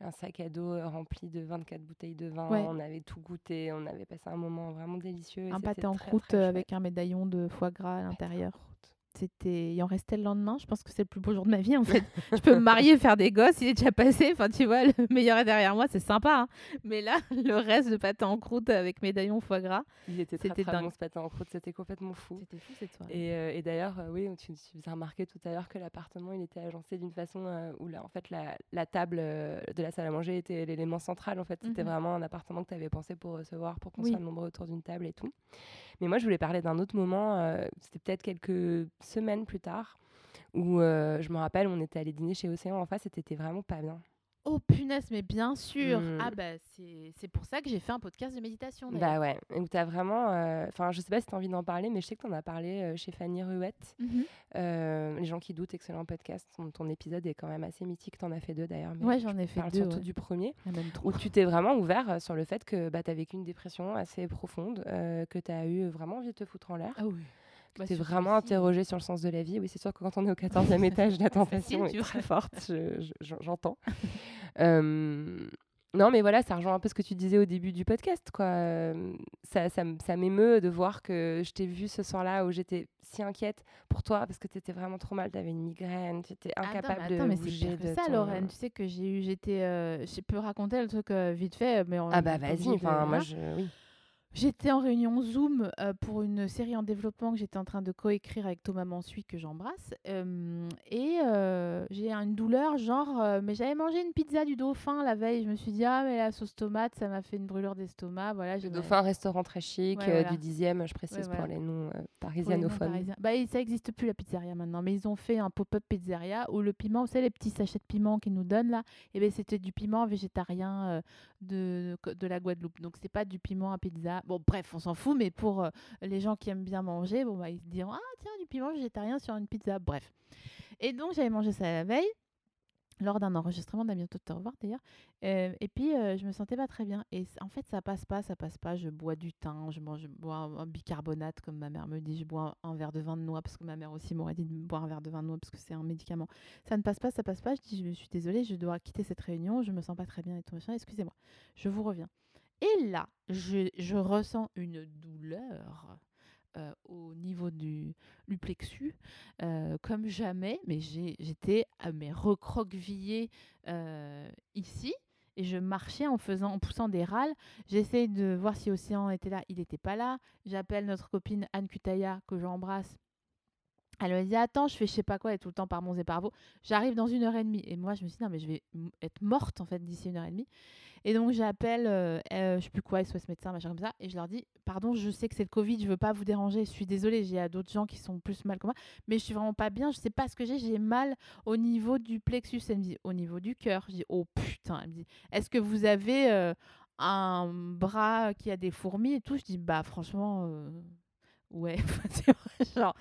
F: un sac à dos rempli de 24 bouteilles de vin.
O: Ouais.
F: On avait tout goûté, on avait passé un moment vraiment délicieux.
O: un pâté en croûte avec un médaillon de foie gras à l'intérieur. C'était, il en restait le lendemain. Je pense que c'est le plus beau jour de ma vie en fait. je peux me marier, faire des gosses, il est déjà passé. Enfin, tu vois, le meilleur est derrière moi, c'est sympa. hein. Mais là, *laughs* le reste de pâté en croûte avec médaillon foie gras,
F: Il était très,
O: c'était
F: très
O: dingue.
F: bon ce pâté en croûte, c'était complètement fou.
O: C'était fou cette soirée.
F: Et, euh, et d'ailleurs, euh, oui, tu, tu faisais remarquer tout à l'heure que l'appartement, il était agencé d'une façon euh, où là, en fait, la, la table de la salle à manger était l'élément central. En fait, c'était
O: Mhm.
F: vraiment un appartement que tu avais pensé pour recevoir, pour qu'on
O: Oui.
F: soit nombreux autour d'une table et tout. Mais moi, je voulais parler d'un autre moment. euh, c'était peut-être quelques semaines plus tard, où euh, je me rappelle, on était allé dîner chez Océan en face et t'étais vraiment pas bien.
O: Oh punaise, mais bien sûr. Ah bah c'est c'est pour ça que j'ai fait un podcast de méditation.
F: Bah ouais, où t'as vraiment. euh, Enfin, je sais pas si t'as envie d'en parler, mais je sais que t'en as parlé euh, chez Fanny Ruette.
O: Mhm.
F: Euh, les gens qui doutent, excellent podcast. Ton, ton épisode est quand même assez mythique. T'en as fait deux d'ailleurs.
O: Ouais,
F: je
O: j'en ai fait
F: parle
O: deux,
F: surtout
O: ouais.
F: du premier.
O: Il y en a même
F: Où tu t'es vraiment ouvert sur le fait que bah, t'as vécu une dépression assez profonde, que t'as eu vraiment envie de te foutre en l'air.
O: Ah oui. Bah,
F: t'es vraiment
O: celui-ci,
F: interrogé sur le sens de la vie. Oui, c'est sûr que quand on est au 14e *laughs* étage, la tentation est très forte, je- je- je- j'entends. *laughs* Euh, non, mais voilà, ça rejoint un peu ce que tu disais au début du podcast. Quoi. Ça, ça, ça m'émeut de voir que je t'ai vu ce soir-là où j'étais si inquiète pour toi parce que tu étais vraiment trop mal, tu avais une migraine, tu étais incapable
O: attends, attends,
F: de
O: mais c'est
F: bouger de
O: ça,
F: ton-
O: Lorraine. Tu sais que j'ai eu, j'étais, euh, je peux raconter le truc euh, vite fait, mais on
F: Ah bah vas-y, enfin moi je... Oui.
O: J'étais en réunion Zoom euh, pour une série en développement que j'étais en train de coécrire avec Thomas Mansuy que j'embrasse. Euh, et euh, j'ai une douleur, genre, mais j'avais mangé une pizza du dauphin la veille. Je me suis dit, ah, mais la sauce tomate, ça m'a fait une brûlure d'estomac. Voilà,
F: Le Dauphin, restaurant très chic
O: Ouais, voilà.
F: du 10e, je précise
O: Ouais,
F: pour les noms
O: Pour les noms
F: parisianophones.
O: parisiens. Bah, et ça n'existe plus la pizzeria maintenant, mais ils ont fait un pop-up pizzeria où le piment, vous savez, les petits sachets de piment qu'ils nous donnent là, et ben c'était du piment végétarien de, de la Guadeloupe. Donc c'est pas du piment à pizza. Bon, bref, on s'en fout, mais pour euh, les gens qui aiment bien manger, bon, bah, ils se diront Ah, tiens, du piment végétarien sur une pizza. Bref. Et donc j'avais mangé ça la veille lors d'un enregistrement d'À bientôt de te revoir d'ailleurs. Euh, et puis euh, je me sentais pas très bien. Et en fait, ça passe pas, ça passe pas. Je bois du thym, je, mange, je bois un, bicarbonate comme ma mère me dit. Je bois un, verre de vin de noix parce que ma mère aussi m'aurait dit de boire un verre de vin de noix parce que c'est un médicament. Ça ne passe pas, ça passe pas. Je dis, je suis désolée, je dois quitter cette réunion. Je me sens pas très bien et tout machin. Excusez-moi, je vous reviens. Et là, je, ressens une douleur. euh, au niveau du, plexus, euh, comme jamais, mais j'étais à mes recroquevillée euh, ici et je marchais en faisant, en poussant des râles. J'essaie de voir si Océan était là, il n'était pas là. J'appelle notre copine Anne Kutaya que j'embrasse. Elle m'a dit attends, je fais je sais pas quoi et tout le temps par Mons et par Vaux. J'arrive dans une heure et demie et moi je me suis dit non mais je vais être morte en fait d'ici une heure et demie. Et donc j'appelle, euh, euh, je sais plus quoi, SOS médecin, machin comme ça, et je leur dis pardon, je sais que c'est le Covid, je veux pas vous déranger, je suis désolée, j'ai d'autres gens qui sont plus mal que moi, mais je suis vraiment pas bien, je sais pas ce que j'ai, j'ai mal au niveau du plexus. Elle me dit au niveau du cœur. Je dis oh putain, elle me dit est-ce que vous avez euh, un bras qui a des fourmis et tout? Je dis bah franchement ouais, *laughs* genre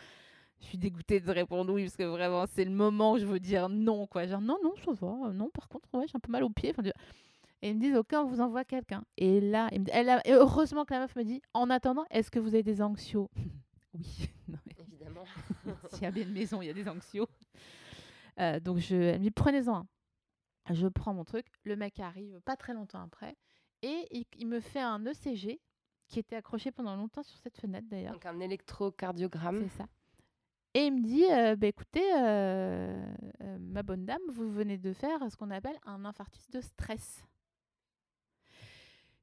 O: je suis dégoûtée de répondre oui parce que vraiment c'est le moment où je veux dire non quoi. Genre non non ça va. Non par contre ouais j'ai un peu mal aux pieds Enfin, et ils me disent ok on vous envoie quelqu'un. Et là me elle a- et heureusement que la meuf me dit en attendant est-ce que vous avez des anxios? *laughs* Oui. *laughs* Non, mais
F: Évidemment. *laughs*
O: s'il y a bien une maison il y a des anxios. Euh, donc je elle me dit prenez-en un. Je prends mon truc. Le mec arrive pas très longtemps après. Et il, il me fait un ECG qui était accroché pendant longtemps sur cette fenêtre d'ailleurs.
F: Donc un électrocardiogramme.
O: c'est ça. Et il me dit, euh, bah, écoutez, euh, euh, ma bonne dame, vous venez de faire ce qu'on appelle un infarctus de stress.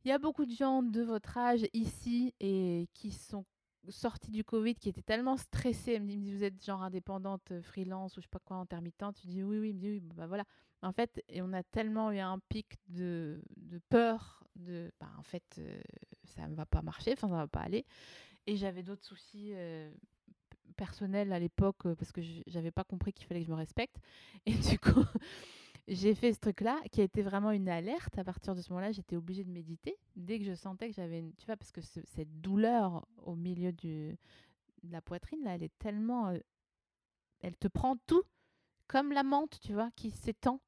O: Il y a beaucoup de gens de votre âge ici et qui sont sortis du Covid, qui étaient tellement stressés. Il me dit, vous êtes genre indépendante, euh, freelance ou je sais pas quoi, intermittente. Tu dis oui, oui. Il me dit oui, bah voilà. En fait, et on a tellement eu un pic de, peur, de, bah, en fait, ça ne va pas marcher, enfin, ça va pas aller. Et j'avais d'autres soucis p- personnels à l'époque euh, parce que j'avais pas compris qu'il fallait que je me respecte. *laughs* Et du coup, j'ai fait ce truc-là qui a été vraiment une alerte. À partir de ce moment-là, j'étais obligée de méditer dès que je sentais que j'avais, une... tu vois, parce que ce- cette douleur au milieu de la poitrine, là, elle est tellement, euh, elle te prend tout comme la menthe, tu vois, qui s'étend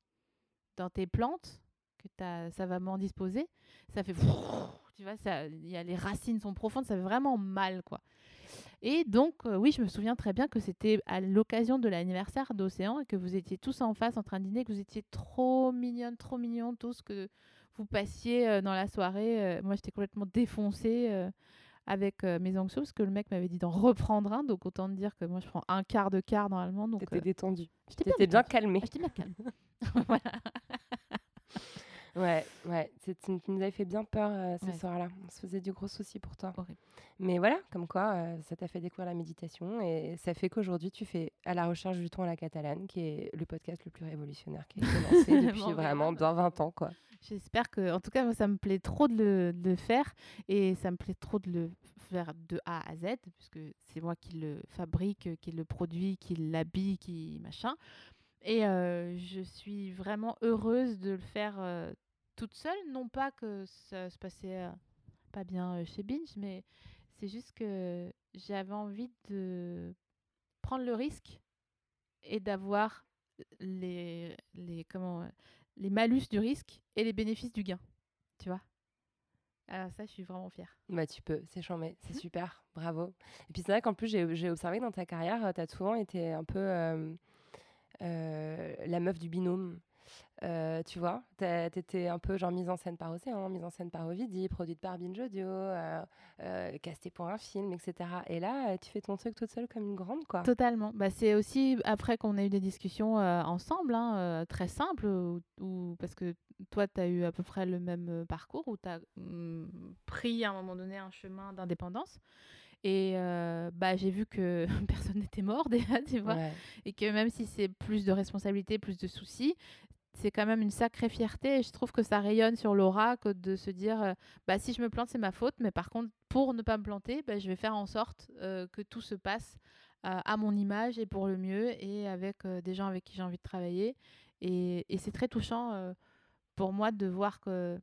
O: dans tes plantes que tu savamment disposées. Ça fait, *laughs* tu vois, il y a les racines sont profondes, ça fait vraiment mal, quoi. Et donc, euh, oui, je me souviens très bien que c'était à l'occasion de l'anniversaire d'Océan et que vous étiez tous en face en train de dîner, que vous étiez trop mignonnes, trop mignons tous, que vous passiez euh, dans la soirée. euh, moi, j'étais complètement défoncée avec mes anxios parce que le mec m'avait dit d'en reprendre un. Donc, autant te dire que moi, je prends un quart de quart normalement. Donc,
F: T'étais
O: euh,
F: détendu.
O: j'étais
F: bien
O: détendue.
F: calmée.
O: Ah, J'étais bien calme. *laughs* voilà.
F: Ouais, ouais, tu tu nous avais fait bien peur euh, ce
O: Ouais.
F: soir-là. On se faisait du gros souci pour toi.
O: Horrible.
F: Mais voilà, comme quoi, euh, ça t'a fait découvrir la méditation et ça fait qu'aujourd'hui, tu fais À la recherche du ton à la catalane, qui est le podcast le plus révolutionnaire qui a été lancé depuis
O: Bon,
F: vraiment bien 20 ans, quoi.
O: J'espère que, en tout cas, moi, ça me plaît trop de le, de le faire et ça me plaît trop de le faire de A à Z, puisque c'est moi qui le fabrique, qui le produit, qui l'habille, qui machin. Et euh, je suis vraiment heureuse de le faire euh, toute seule. Non pas que ça se passait euh, pas bien chez Binge, mais c'est juste que j'avais envie de prendre le risque et d'avoir les, les, comment, les malus du risque et les bénéfices du gain. Tu vois? Alors ça, je suis vraiment fière.
F: Bah, tu peux, c'est chambé, c'est super, bravo. Et puis c'est vrai qu'en plus, j'ai observé que dans ta carrière, tu as souvent été un peu la meuf du binôme. Euh, tu vois, t'étais un peu genre mise en scène par Océan, mise en scène par Ovidie, produite par Binge Audio, euh, euh, castée pour un film, etc. Et là, euh, tu fais ton truc toute seule comme une grande, quoi.
O: Totalement. Bah, c'est aussi après qu'on a eu des discussions euh, ensemble, hein, euh, très simples, où, où- parce que toi, tu as eu à peu près le même euh, parcours, où tu as pris à un moment donné un chemin d'indépendance. Et euh, bah, j'ai vu que *laughs* personne n'était mort déjà, tu vois.
F: Ouais.
O: Et que même si c'est plus de responsabilités, plus de soucis, c'est quand même une sacrée fierté. Et je trouve que ça rayonne sur l'aura que de se dire euh, bah, si je me plante, c'est ma faute. Mais par contre, pour ne pas me planter, bah, je vais faire en sorte euh, que tout se passe à mon image et pour le mieux et avec des gens avec qui j'ai envie de travailler. Et, et c'est très touchant pour moi de voir que.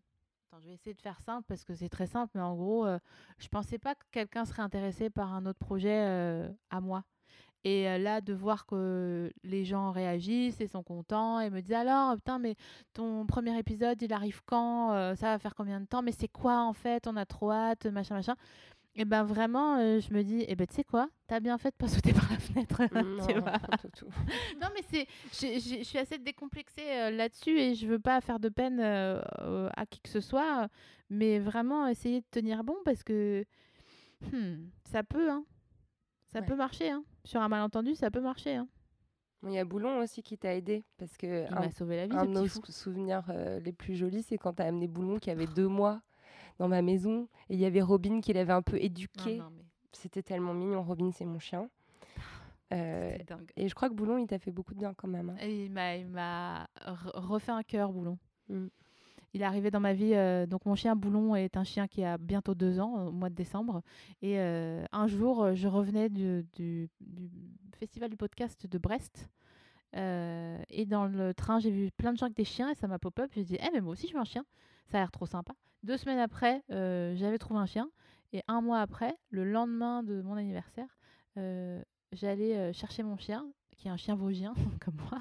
O: Je vais essayer de faire simple parce que c'est très simple, mais en gros, euh, je pensais pas que quelqu'un serait intéressé par un autre projet euh, à moi. Et euh, là, de voir que les gens réagissent et sont contents et me disent alors, putain, mais ton premier épisode, il arrive quand Euh, Ça va faire combien de temps? Mais c'est quoi en fait? On a trop hâte, machin, machin. Et ben vraiment, euh, je me dis, eh ben tu sais quoi? T'as bien fait de pas *laughs* sauter par la fenêtre. tu
F: Non,
O: vois.
F: pas du tout. *laughs*
O: non, mais c'est, je, suis assez décomplexée euh, là-dessus et je veux pas faire de peine euh, à qui que ce soit, mais vraiment essayer de tenir bon parce que hmm, ça peut, hein. Ça
F: Ouais.
O: peut marcher, hein. Sur un malentendu, ça peut marcher, hein.
F: Il y a Boulon aussi qui t'a aidé parce que
O: Il m'a sauvé la vie,
F: un de nos
O: fou.
F: souvenirs euh, les plus jolis, c'est quand tu as amené Boulon qui avait deux mois dans ma maison et il y avait Robin qui l'avait un peu éduqué.
O: mais-
F: C'était tellement mignon. Robin, c'est mon chien. Euh,
O: C'était dingue.
F: et je crois que Boulon, il t'a fait beaucoup de bien quand même. hein.
O: Et il m'a, refait un cœur, Boulon.
F: Mm.
O: Il est arrivé dans ma vie. euh, donc, mon chien Boulon est un chien qui a bientôt deux ans, au mois de décembre. Et euh, un jour, euh, je revenais du, du- du festival du podcast de Brest. Euh, et dans le train, j'ai vu plein de gens avec des chiens et ça m'a pop-up. J'ai dit, eh, mais moi aussi, je veux un chien. Ça a l'air trop sympa. Deux semaines après, euh, j'avais trouvé un chien. Et un mois après, le lendemain de mon anniversaire, euh, j'allais euh, chercher mon chien, qui est un chien vosgien, *laughs* comme moi.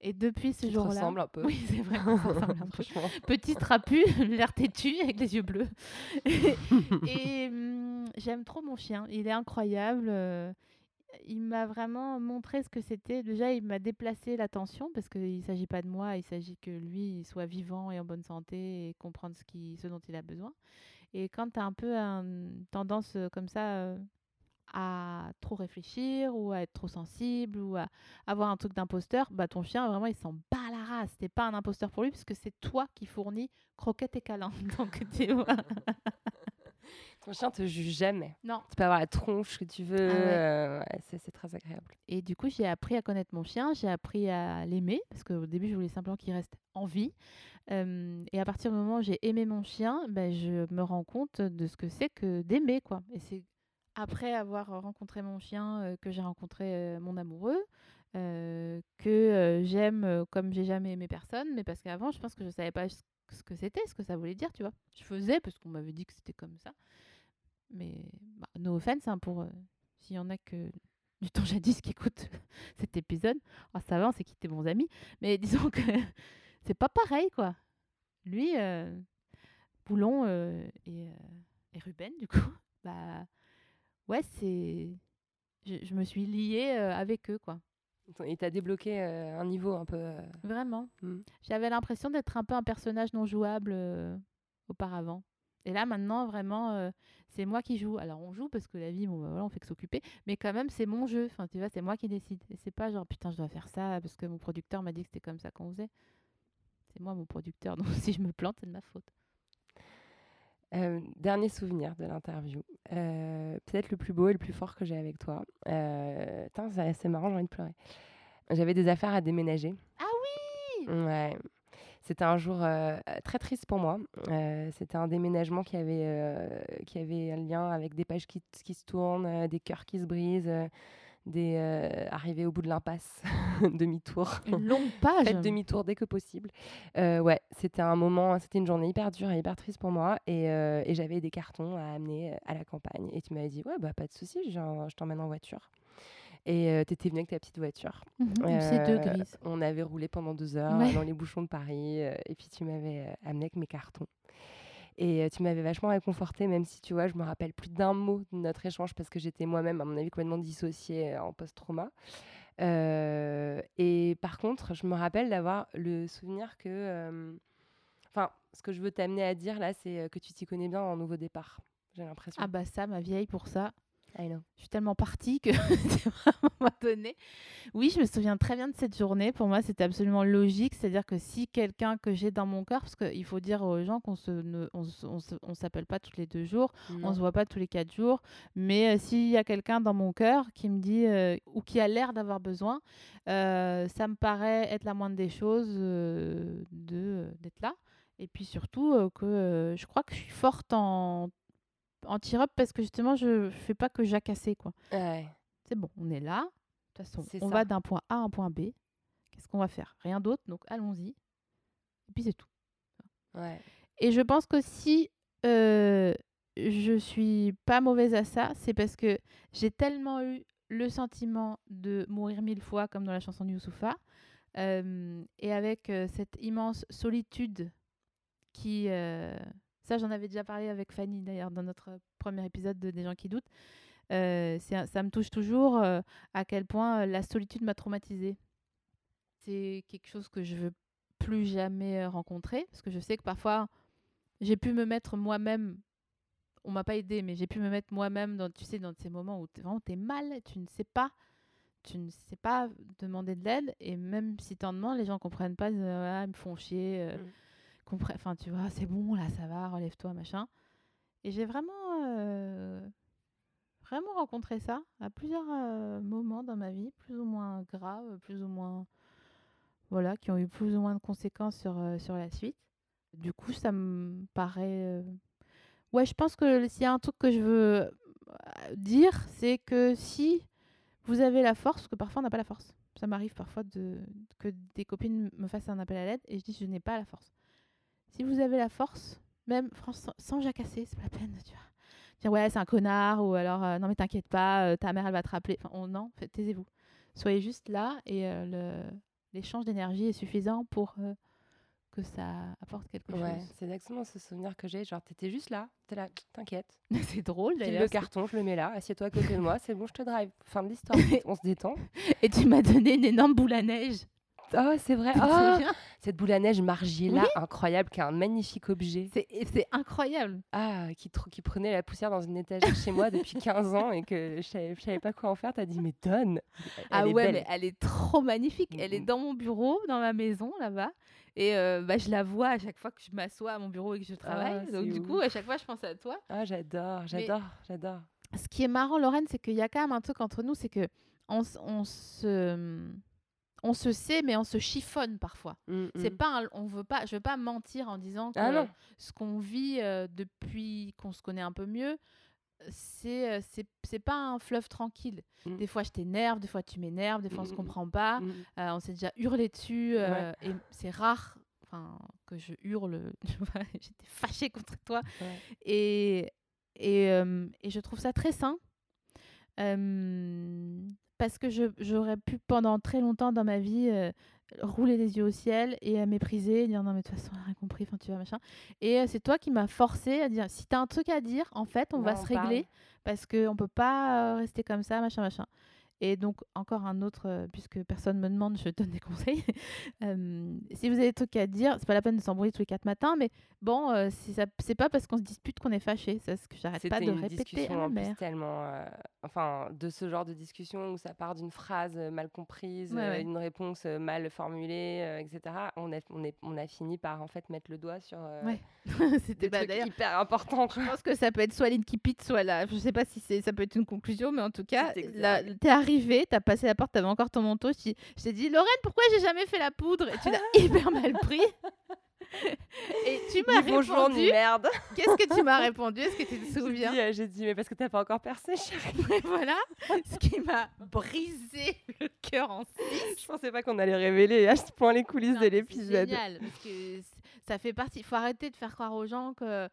O: Et depuis ce jour-là.
F: ressemble un peu.
O: Oui, c'est vrai. un *laughs* peu.
F: Franchement.
O: Petit trapu, *laughs* l'air têtu, avec les yeux bleus. et hum, j'aime trop mon chien. Il est incroyable. Il m'a vraiment montré ce que c'était. Déjà, il m'a déplacé l'attention parce qu'il ne s'agit pas de moi, il s'agit que lui soit vivant et en bonne santé et comprendre ce, qui, ce dont il a besoin. Et quand tu as un peu une tendance comme ça à trop réfléchir ou à être trop sensible ou à avoir un truc d'imposteur, bah ton chien vraiment il s'en bat la race. T'es pas un imposteur pour lui parce que c'est toi qui fournis croquettes et câlins. *laughs* Donc tu vois.
F: Ton chien te juge jamais.
O: Non.
F: Tu peux avoir la tronche que tu veux.
O: Ah ouais.
F: euh, ouais, c'est, très agréable.
O: Et du coup, j'ai appris à connaître mon chien, j'ai appris à l'aimer, parce qu'au début, je voulais simplement qu'il reste en vie. Euh, et à partir du moment où j'ai aimé mon chien, ben, je me rends compte de ce que c'est que d'aimer. quoi. Et c'est après avoir rencontré mon chien euh, que j'ai rencontré euh, mon amoureux, euh, que euh, j'aime euh, comme j'ai jamais aimé personne, mais parce qu'avant, je pense que je savais pas ce ce que c'était, ce que ça voulait dire, tu vois. Je faisais parce qu'on m'avait dit que c'était comme ça. Mais bah, no offense, hein, pour euh, s'il y en a que *laughs* du temps jadis qui écoutent *laughs* cet épisode. Oh, ça va, on s'est quittés bons amis. Mais *laughs* disons que c'est pas pareil, quoi. Lui, euh, Boulon euh, et, euh, et Ruben, du coup, bah ouais, c'est. Je, je me suis liée avec eux, quoi.
F: Il t'a débloqué euh, un niveau un peu. euh,
O: Vraiment.
F: Mm.
O: J'avais l'impression d'être un peu un personnage non jouable euh, auparavant. Et là, maintenant, vraiment, euh, c'est moi qui joue. Alors, on joue parce que la vie, bon, bah, voilà, on fait que s'occuper. Mais quand même, c'est mon jeu. Enfin, tu vois, c'est moi qui décide. Et c'est pas genre, putain, je dois faire ça parce que mon producteur m'a dit que c'était comme ça qu'on faisait. C'est moi, mon producteur. *laughs* Donc, si je me plante, c'est de ma faute.
F: Euh, dernier souvenir de l'interview. Euh, Peut-être le plus beau et le plus fort que j'ai avec toi. C'est marrant, j'ai envie de pleurer. J'avais des affaires à déménager.
O: Ah oui
F: Ouais. C'était un jour euh, très triste pour moi. Euh, C'était un déménagement qui avait, euh, qui avait un lien avec des pages qui, qui se tournent, des cœurs qui se brisent, des euh, arrivées au bout de l'impasse, *laughs* demi-tour.
O: Une longue page.
F: Faites demi-tour dès que possible. Euh, ouais, c'était un moment, c'était une journée hyper dure et hyper triste pour moi. Et, euh, et j'avais des cartons à amener à la campagne. Et tu m'avais dit, ouais, bah pas de souci, je, je t'emmène en voiture. Et euh, t'étais venue avec ta petite voiture.
O: Mhm, une C2 grise.
F: On avait roulé pendant deux heures
O: Ouais.
F: dans les bouchons de Paris. euh, et puis tu m'avais euh, amené avec mes cartons. Et euh, tu m'avais vachement réconfortée, même si tu vois, je me rappelle plus d'un mot de notre échange parce que j'étais moi-même, à mon avis, complètement dissociée euh, en post-trauma. Euh, et par contre, je me rappelle d'avoir le souvenir que. euh, Enfin, ce que je veux t'amener à dire là, c'est euh, que tu t'y connais bien en nouveau départ. J'ai l'impression.
O: Ah bah ça, ma vieille, pour ça.
F: I know.
O: Je suis tellement partie que *laughs* c'est vraiment un moment donné. Oui, je me souviens très bien de cette journée. Pour moi, c'était absolument logique. C'est-à-dire que si quelqu'un que j'ai dans mon cœur, parce qu'il faut dire aux gens qu'on se, ne, on, se- on se- on s'appelle pas tous les deux jours,
F: Non.
O: on se voit pas tous les quatre jours, mais euh, s'il y a quelqu'un dans mon cœur qui me dit euh, ou qui a l'air d'avoir besoin, euh, ça me paraît être la moindre des choses de d'être là. Et puis surtout que je crois que je suis forte en anti-robe parce que justement je fais pas que jacasser quoi.
F: Ouais.
O: C'est bon, on est là. De toute façon, on
F: ça.
O: va d'un point A à un point B. Qu'est-ce qu'on va faire? Rien d'autre, donc allons-y. Et puis c'est tout.
F: Ouais.
O: Et je pense que si euh, je suis pas mauvaise à ça, c'est parce que j'ai tellement eu le sentiment de mourir mille fois, comme dans la chanson de Youssoufa, euh, et avec euh, cette immense solitude qui... euh, ça, j'en avais déjà parlé avec Fanny, d'ailleurs, dans notre premier épisode de Des gens qui doutent. Euh, ça me touche toujours euh, à quel point euh, la solitude m'a traumatisée. C'est quelque chose que je veux plus jamais euh, rencontrer, parce que je sais que parfois, j'ai pu me mettre moi-même on m'a pas aidé, mais j'ai pu me mettre moi-même dans, tu sais, dans ces moments où t'es- vraiment t'es mal, tu ne sais pas, tu ne sais pas demander de l'aide, et même si t'en demandes, les gens comprennent pas, ils Ah, me font chier, euh, enfin tu vois, c'est bon là, ça va, relève-toi, machin. Et j'ai vraiment euh, vraiment rencontré ça à plusieurs euh, moments dans ma vie, plus ou moins graves, plus ou moins. Voilà, qui ont eu plus ou moins de conséquences sur, euh, sur la suite. Du coup, ça me paraît. euh, Ouais, je pense que s'il y a un truc que je veux euh, dire, c'est que si vous avez la force, que parfois on n'a pas la force. Ça m'arrive parfois de, que des copines me fassent un appel à l'aide et je dis je n'ai pas la force. Si vous avez la force, même sans, sans jacasser, c'est pas la peine, tu vois. Dire ouais, c'est un connard ou alors euh, non mais t'inquiète pas, euh, ta mère elle va te rappeler. Enfin, on- non, taisez-vous. Soyez juste là et euh, l'échange d'énergie est suffisant pour que ça apporte quelque
F: Ouais,
O: chose.
F: c'est exactement ce souvenir que j'ai. Genre, t'étais juste là, t'es là, t'inquiète. *laughs*
O: c'est drôle d'ailleurs.
F: le carton, je le mets là, assieds-toi à *laughs* côté de moi, c'est bon, je te drive. Fin de l'histoire, *laughs* on se détend.
O: Et tu m'as donné une énorme boule à neige.
F: Oh, c'est vrai. Oh, cette boule à neige Margiela,
O: Oui.
F: incroyable, qui est un magnifique objet.
O: C'est incroyable.
F: Ah, qui, prenait la poussière dans une étagère chez moi depuis *laughs* 15 ans et que je savais, je savais pas quoi en faire. T'as dit, mais donne Elle
O: ah ouais,
F: belle.
O: mais elle est trop magnifique. Elle est dans mon bureau, dans ma maison là-bas. Et euh, bah, je la vois à chaque fois que je m'assois à mon bureau et que je travaille.
F: Ah,
O: Donc
F: c'est
O: du coup, à chaque fois, je pense à toi.
F: Ah, j'adore, j'adore, j'adore.
O: Ce qui est marrant, Lorraine, c'est qu'il y a quand même un truc entre nous, c'est que on, s- on se on se sait, mais on se chiffonne parfois.
F: Mm,
O: C'est
F: mm.
O: pas, un- on veut pas, je veux pas mentir en disant que
F: Ah non.
O: ce qu'on vit euh, depuis qu'on se connaît un peu mieux, c'est euh, c'est c'est pas un fleuve tranquille.
F: Mm.
O: Des fois je t'énerve, des fois tu m'énerves, des fois on se
F: Mm, mm,
O: comprend pas.
F: Mm.
O: Euh, on s'est déjà hurlé dessus euh,
F: Ouais.
O: et c'est rare. Enfin, que je hurle, *laughs* j'étais fâchée contre toi.
F: Ouais.
O: Et, et, et je trouve ça très sain. Euh, parce que j'aurais pu pendant très longtemps dans ma vie euh, rouler les yeux au ciel et à mépriser, dire non mais de toute façon rien compris, enfin tu vois machin. Et euh, c'est toi qui m'as forcé à dire si t'as un truc à dire, en fait on va se
F: parle.
O: régler parce qu'on peut pas euh, rester comme ça, machin machin. Et donc encore un autre, euh, puisque personne me demande, je donne des *laughs* conseils. Euh, si vous avez des trucs à dire, c'est pas la peine de s'embrouiller tous les quatre matins, mais bon, euh, c'est pas parce qu'on se dispute qu'on est fâché. C'est ce que j'arrête pas de
F: une
O: répéter
F: discussion
O: à ma
F: en plus
O: mère.
F: tellement, euh, enfin, de ce genre de discussion où ça part d'une phrase euh, mal comprise,
O: Ouais,
F: euh,
O: ouais.
F: une réponse mal formulée, etc. On a, on, est, on a fini par en fait mettre le doigt sur
O: Ouais. *laughs* C'était bah,
F: hyper importants.
O: Je pense que ça peut être soit l'Inkipit, soit là. Je sais pas si ça peut être une conclusion, mais en tout cas, là, t'es arrivé, t'as passé la porte, t'avais encore ton manteau. Je t'ai- je t'ai dit, Lorraine, pourquoi j'ai jamais fait la poudre? Et tu l'as *laughs* hyper mal pris. Et tu m'as
F: Ni bonjour, ni
O: répondu.
F: merde.
O: Qu'est-ce que tu m'as *laughs* répondu? Est-ce que tu te
F: J'ai
O: souviens?
F: dit, euh, J'ai dit, mais parce que t'as pas encore percé, *laughs* chérie.
O: Voilà, ce qui m'a brisé le cœur en six.
F: Je pensais pas qu'on allait révéler à ce point les coulisses
O: Non,
F: de l'épisode.
O: C'est génial, parce que ça fait partie. Il faut arrêter de faire croire aux gens que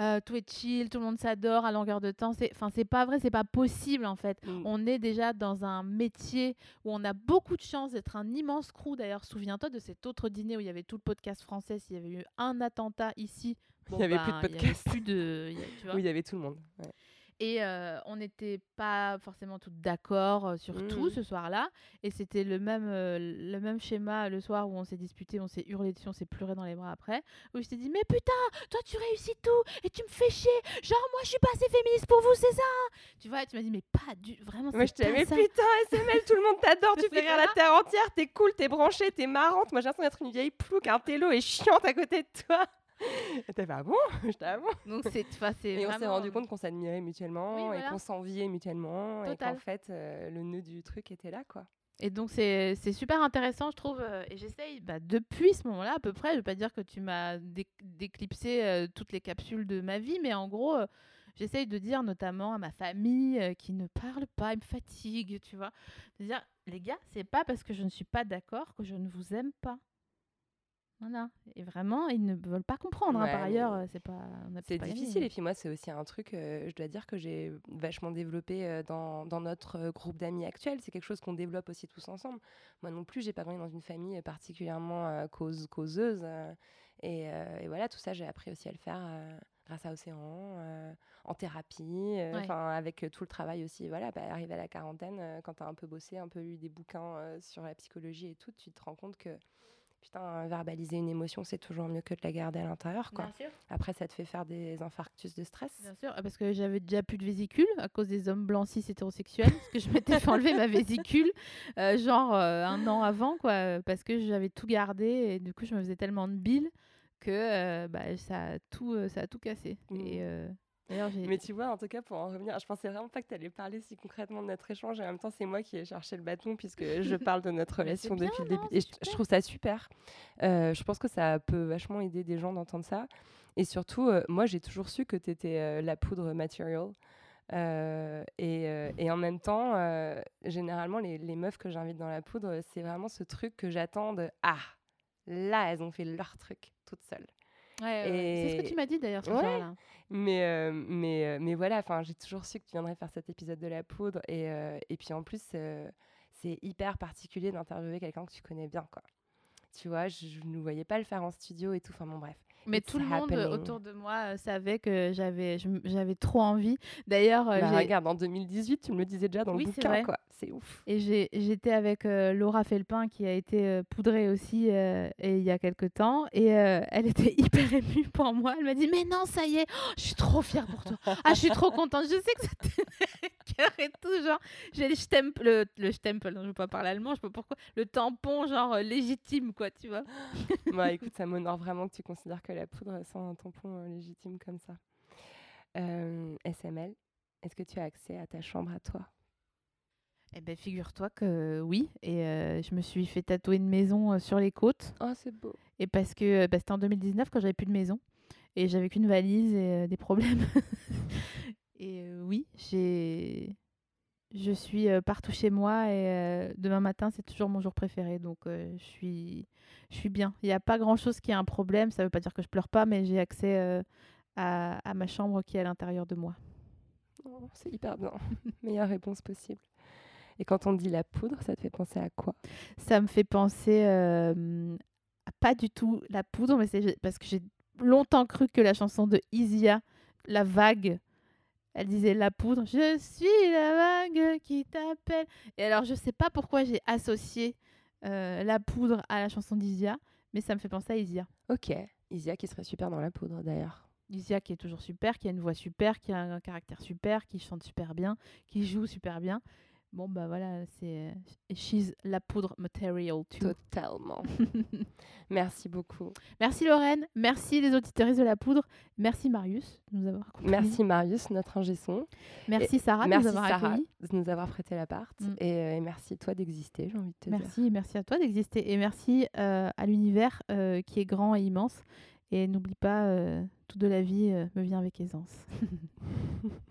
O: euh, tout est chill, tout le monde s'adore à longueur de temps. C'est, enfin, c'est pas vrai, c'est pas possible en fait.
F: Mm.
O: On est déjà dans un métier où on a beaucoup de chance d'être un immense crew. D'ailleurs, souviens-toi de cet autre dîner où il y avait tout le podcast français. S'il y avait eu un attentat ici,
F: Il y avait plus de
O: ben, il y avait
F: podcast.
O: plus de, il y a- tu *laughs* vois.
F: Oui, il y avait tout le monde. ouais.
O: Et euh, on n'était pas forcément toutes d'accord sur tout
F: Mhm.
O: ce soir-là. Et c'était le même, euh, le même schéma le soir où on s'est disputé, on s'est hurlé dessus, on s'est pleuré dans les bras après. Où je t'ai dit, mais putain, toi tu réussis tout et tu me fais chier. Genre, moi je suis pas assez féministe pour vous, c'est ça? Tu vois, tu m'as dit, mais pas du. Vraiment,
F: Moi, je t'ai
O: pas
F: mais
O: ça.
F: putain, SML, tout le monde t'adore, *laughs* tu fais rire la terre entière, t'es cool, t'es branchée, t'es marrante. Moi, j'ai l'impression d'être une vieille plouc, un télo et chiante à côté de toi. Et T'as fait, ah bon? *laughs* Je ah bon?
O: Donc c'est enfin, c'est
F: Et on s'est rendu compte qu'on s'admirait mutuellement
O: Oui,
F: et qu'on s'enviait mutuellement et
O: Total.
F: qu'en fait, euh, le nœud du truc était là, quoi.
O: Et donc, c'est c'est super intéressant, je trouve. euh, et j'essaye, bah, depuis ce moment-là, à peu près, je ne veux pas dire que tu m'as dé- déclipsé euh, toutes les capsules de ma vie, mais en gros, j'essaye de dire notamment à ma famille euh, qui ne parle pas, ils me fatigue, tu vois, de dire, les gars, c'est pas parce que je ne suis pas d'accord que je ne vous aime pas. Voilà. Et vraiment, ils ne veulent pas comprendre. hein. Par ailleurs, c'est pas.
F: C'est
O: gagné,
F: difficile. Et puis moi, c'est aussi un truc, euh, je dois dire, que j'ai vachement développé euh, dans, dans notre euh, groupe d'amis actuel. C'est quelque chose qu'on développe aussi tous ensemble. Moi non plus, j'ai pas grandi dans une famille particulièrement cause, causeuse. et, et voilà, tout ça, j'ai appris aussi à le faire grâce à Océan, euh, en thérapie, euh,
O: Ouais.
F: avec euh, tout le travail aussi. Voilà, bah, arrivé à la quarantaine, quand tu as un peu bossé, un peu lu des bouquins sur la psychologie et tout, tu te rends compte que Putain, verbaliser une émotion, c'est toujours mieux que de la garder à l'intérieur. quoi.
O: Bien sûr.
F: Après, ça te fait faire des infarctus de stress.
O: Bien sûr, parce que j'avais déjà plus de vésicule à cause des hommes blancs cis hétérosexuels, parce que je m'étais fait enlever ma vésicule euh, genre euh, un an avant, quoi, parce que j'avais tout gardé et du coup je me faisais tellement de bile que euh, bah, ça, a tout, ça a tout cassé.
F: Mmh.
O: Et, euh,
F: Mais tu vois, en tout cas, pour en revenir, je pensais vraiment pas que tu allais parler si concrètement de notre échange. Et en même temps, c'est moi qui ai cherché le bâton puisque *laughs* je parle de notre relation depuis le début. Et je, trouve ça super. Euh, je pense que ça peut vachement aider des gens d'entendre ça. Et surtout, euh, moi, j'ai toujours su que tu étais euh, la poudre material. Et, et, en même temps, généralement, les, les, meufs que j'invite dans la poudre, c'est vraiment ce truc que j'attends de Ah, là, elles ont fait leur truc toutes seules.
O: C'est ce que tu m'as dit d'ailleurs ce
F: là Mais, euh, mais, euh, mais voilà, j'ai toujours su que tu viendrais faire cet épisode de la poudre. Et, euh, et puis en plus, c'est hyper particulier d'interviewer quelqu'un que tu connais bien. Quoi. Tu vois, je ne voyais pas le faire en studio et tout. Enfin bon, bref.
O: Mais tout le monde autour de moi savait que j'avais, j'avais trop envie. D'ailleurs,
F: bah, regarde, en 2018, tu me le disais déjà dans le bouquin, quoi. C'est ouf.
O: Et j'étais avec Laura Felpin qui a été poudrée aussi et il y a quelques temps et elle était *laughs* hyper émue pour moi. Elle m'a dit mais non, ça y est, oh, je suis trop fière pour toi. ah, je suis trop contente. Je sais que ça te *laughs* cœur et tout genre. J'ai le stempel, le, le non, je veux pas parler allemand, je sais pas pourquoi. Le tampon genre légitime quoi, tu vois.
F: bah écoute, ça m'honore vraiment que tu considères que la poudre sans un tampon euh, légitime comme ça. Euh, SML, est-ce que tu as accès à ta chambre à toi?
O: Eh ben, figure-toi que oui, et euh, je me suis fait tatouer une maison sur les côtes.
F: Oh, c'est beau.
O: Et parce que bah, c'était en 2019 quand j'avais plus de maison et j'avais qu'une valise et des problèmes. *laughs* et oui, j'ai je suis partout chez moi et demain matin, c'est toujours mon jour préféré. Donc, je, suis, je suis bien. Il n'y a pas grand-chose qui est un problème. Ça ne veut pas dire que je pleure pas, mais j'ai accès à, à, ma chambre qui est à l'intérieur de moi.
F: Oh, c'est hyper bien. *laughs* Meilleure réponse possible. Et quand on dit la poudre, ça te fait penser à quoi?
O: Ça me fait penser à pas du tout la poudre, mais c'est parce que j'ai longtemps cru que la chanson de Isia, La Vague, elle disait la poudre, je suis la vague qui t'appelle. Et alors, je sais pas pourquoi j'ai associé euh, la poudre à la chanson d'Isia, mais ça me fait penser à Isia.
F: Ok, Isia qui serait super dans la poudre d'ailleurs.
O: Isia qui est toujours super, qui a une voix super, qui a un caractère super, qui chante super bien, qui joue super bien. Bon, bah voilà, c'est. She's la poudre material too.
F: Totalement. *laughs* Merci beaucoup.
O: Merci Lorraine. Merci les auditeurs de la poudre. Merci Marius de nous avoir accompagnés.
F: Merci Marius, notre ingé son.
O: Merci Sarah de nous avoir Sarah
F: de nous avoir prêté l'appart. Mm. Euh, et, merci toi d'exister, j'ai envie de te
O: merci,
F: dire.
O: Merci à toi d'exister. Et merci euh, à l'univers euh, qui est grand et immense. Et n'oublie pas, tout de la vie me vient avec aisance. *laughs*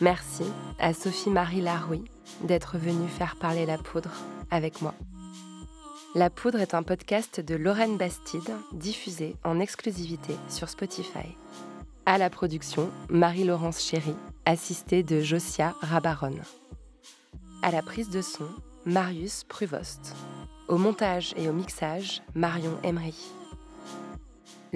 F: Merci à Sophie-Marie Laroui d'être venue faire parler la poudre avec moi. La poudre est un podcast de Lorraine Bastide diffusé en exclusivité sur Spotify. À la production, Marie-Laurence Chéry, assistée de Josia Rabaron. À la prise de son, Marius Pruvost. Au montage et au mixage, Marion Emery.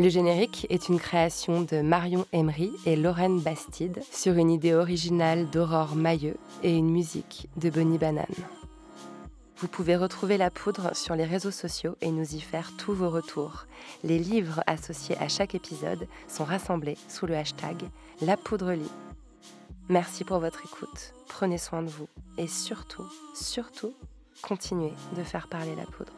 F: Le générique est une création de Marion Emery et Lorraine Bastide sur une idée originale d'Aurore Mailleux et une musique de Bonnie Banane. Vous pouvez retrouver la poudre sur les réseaux sociaux et nous y faire tous vos retours. Les livres associés à chaque épisode sont rassemblés sous le hashtag La Poudre. Merci pour votre écoute, prenez soin de vous et surtout, surtout, continuez de faire parler la poudre.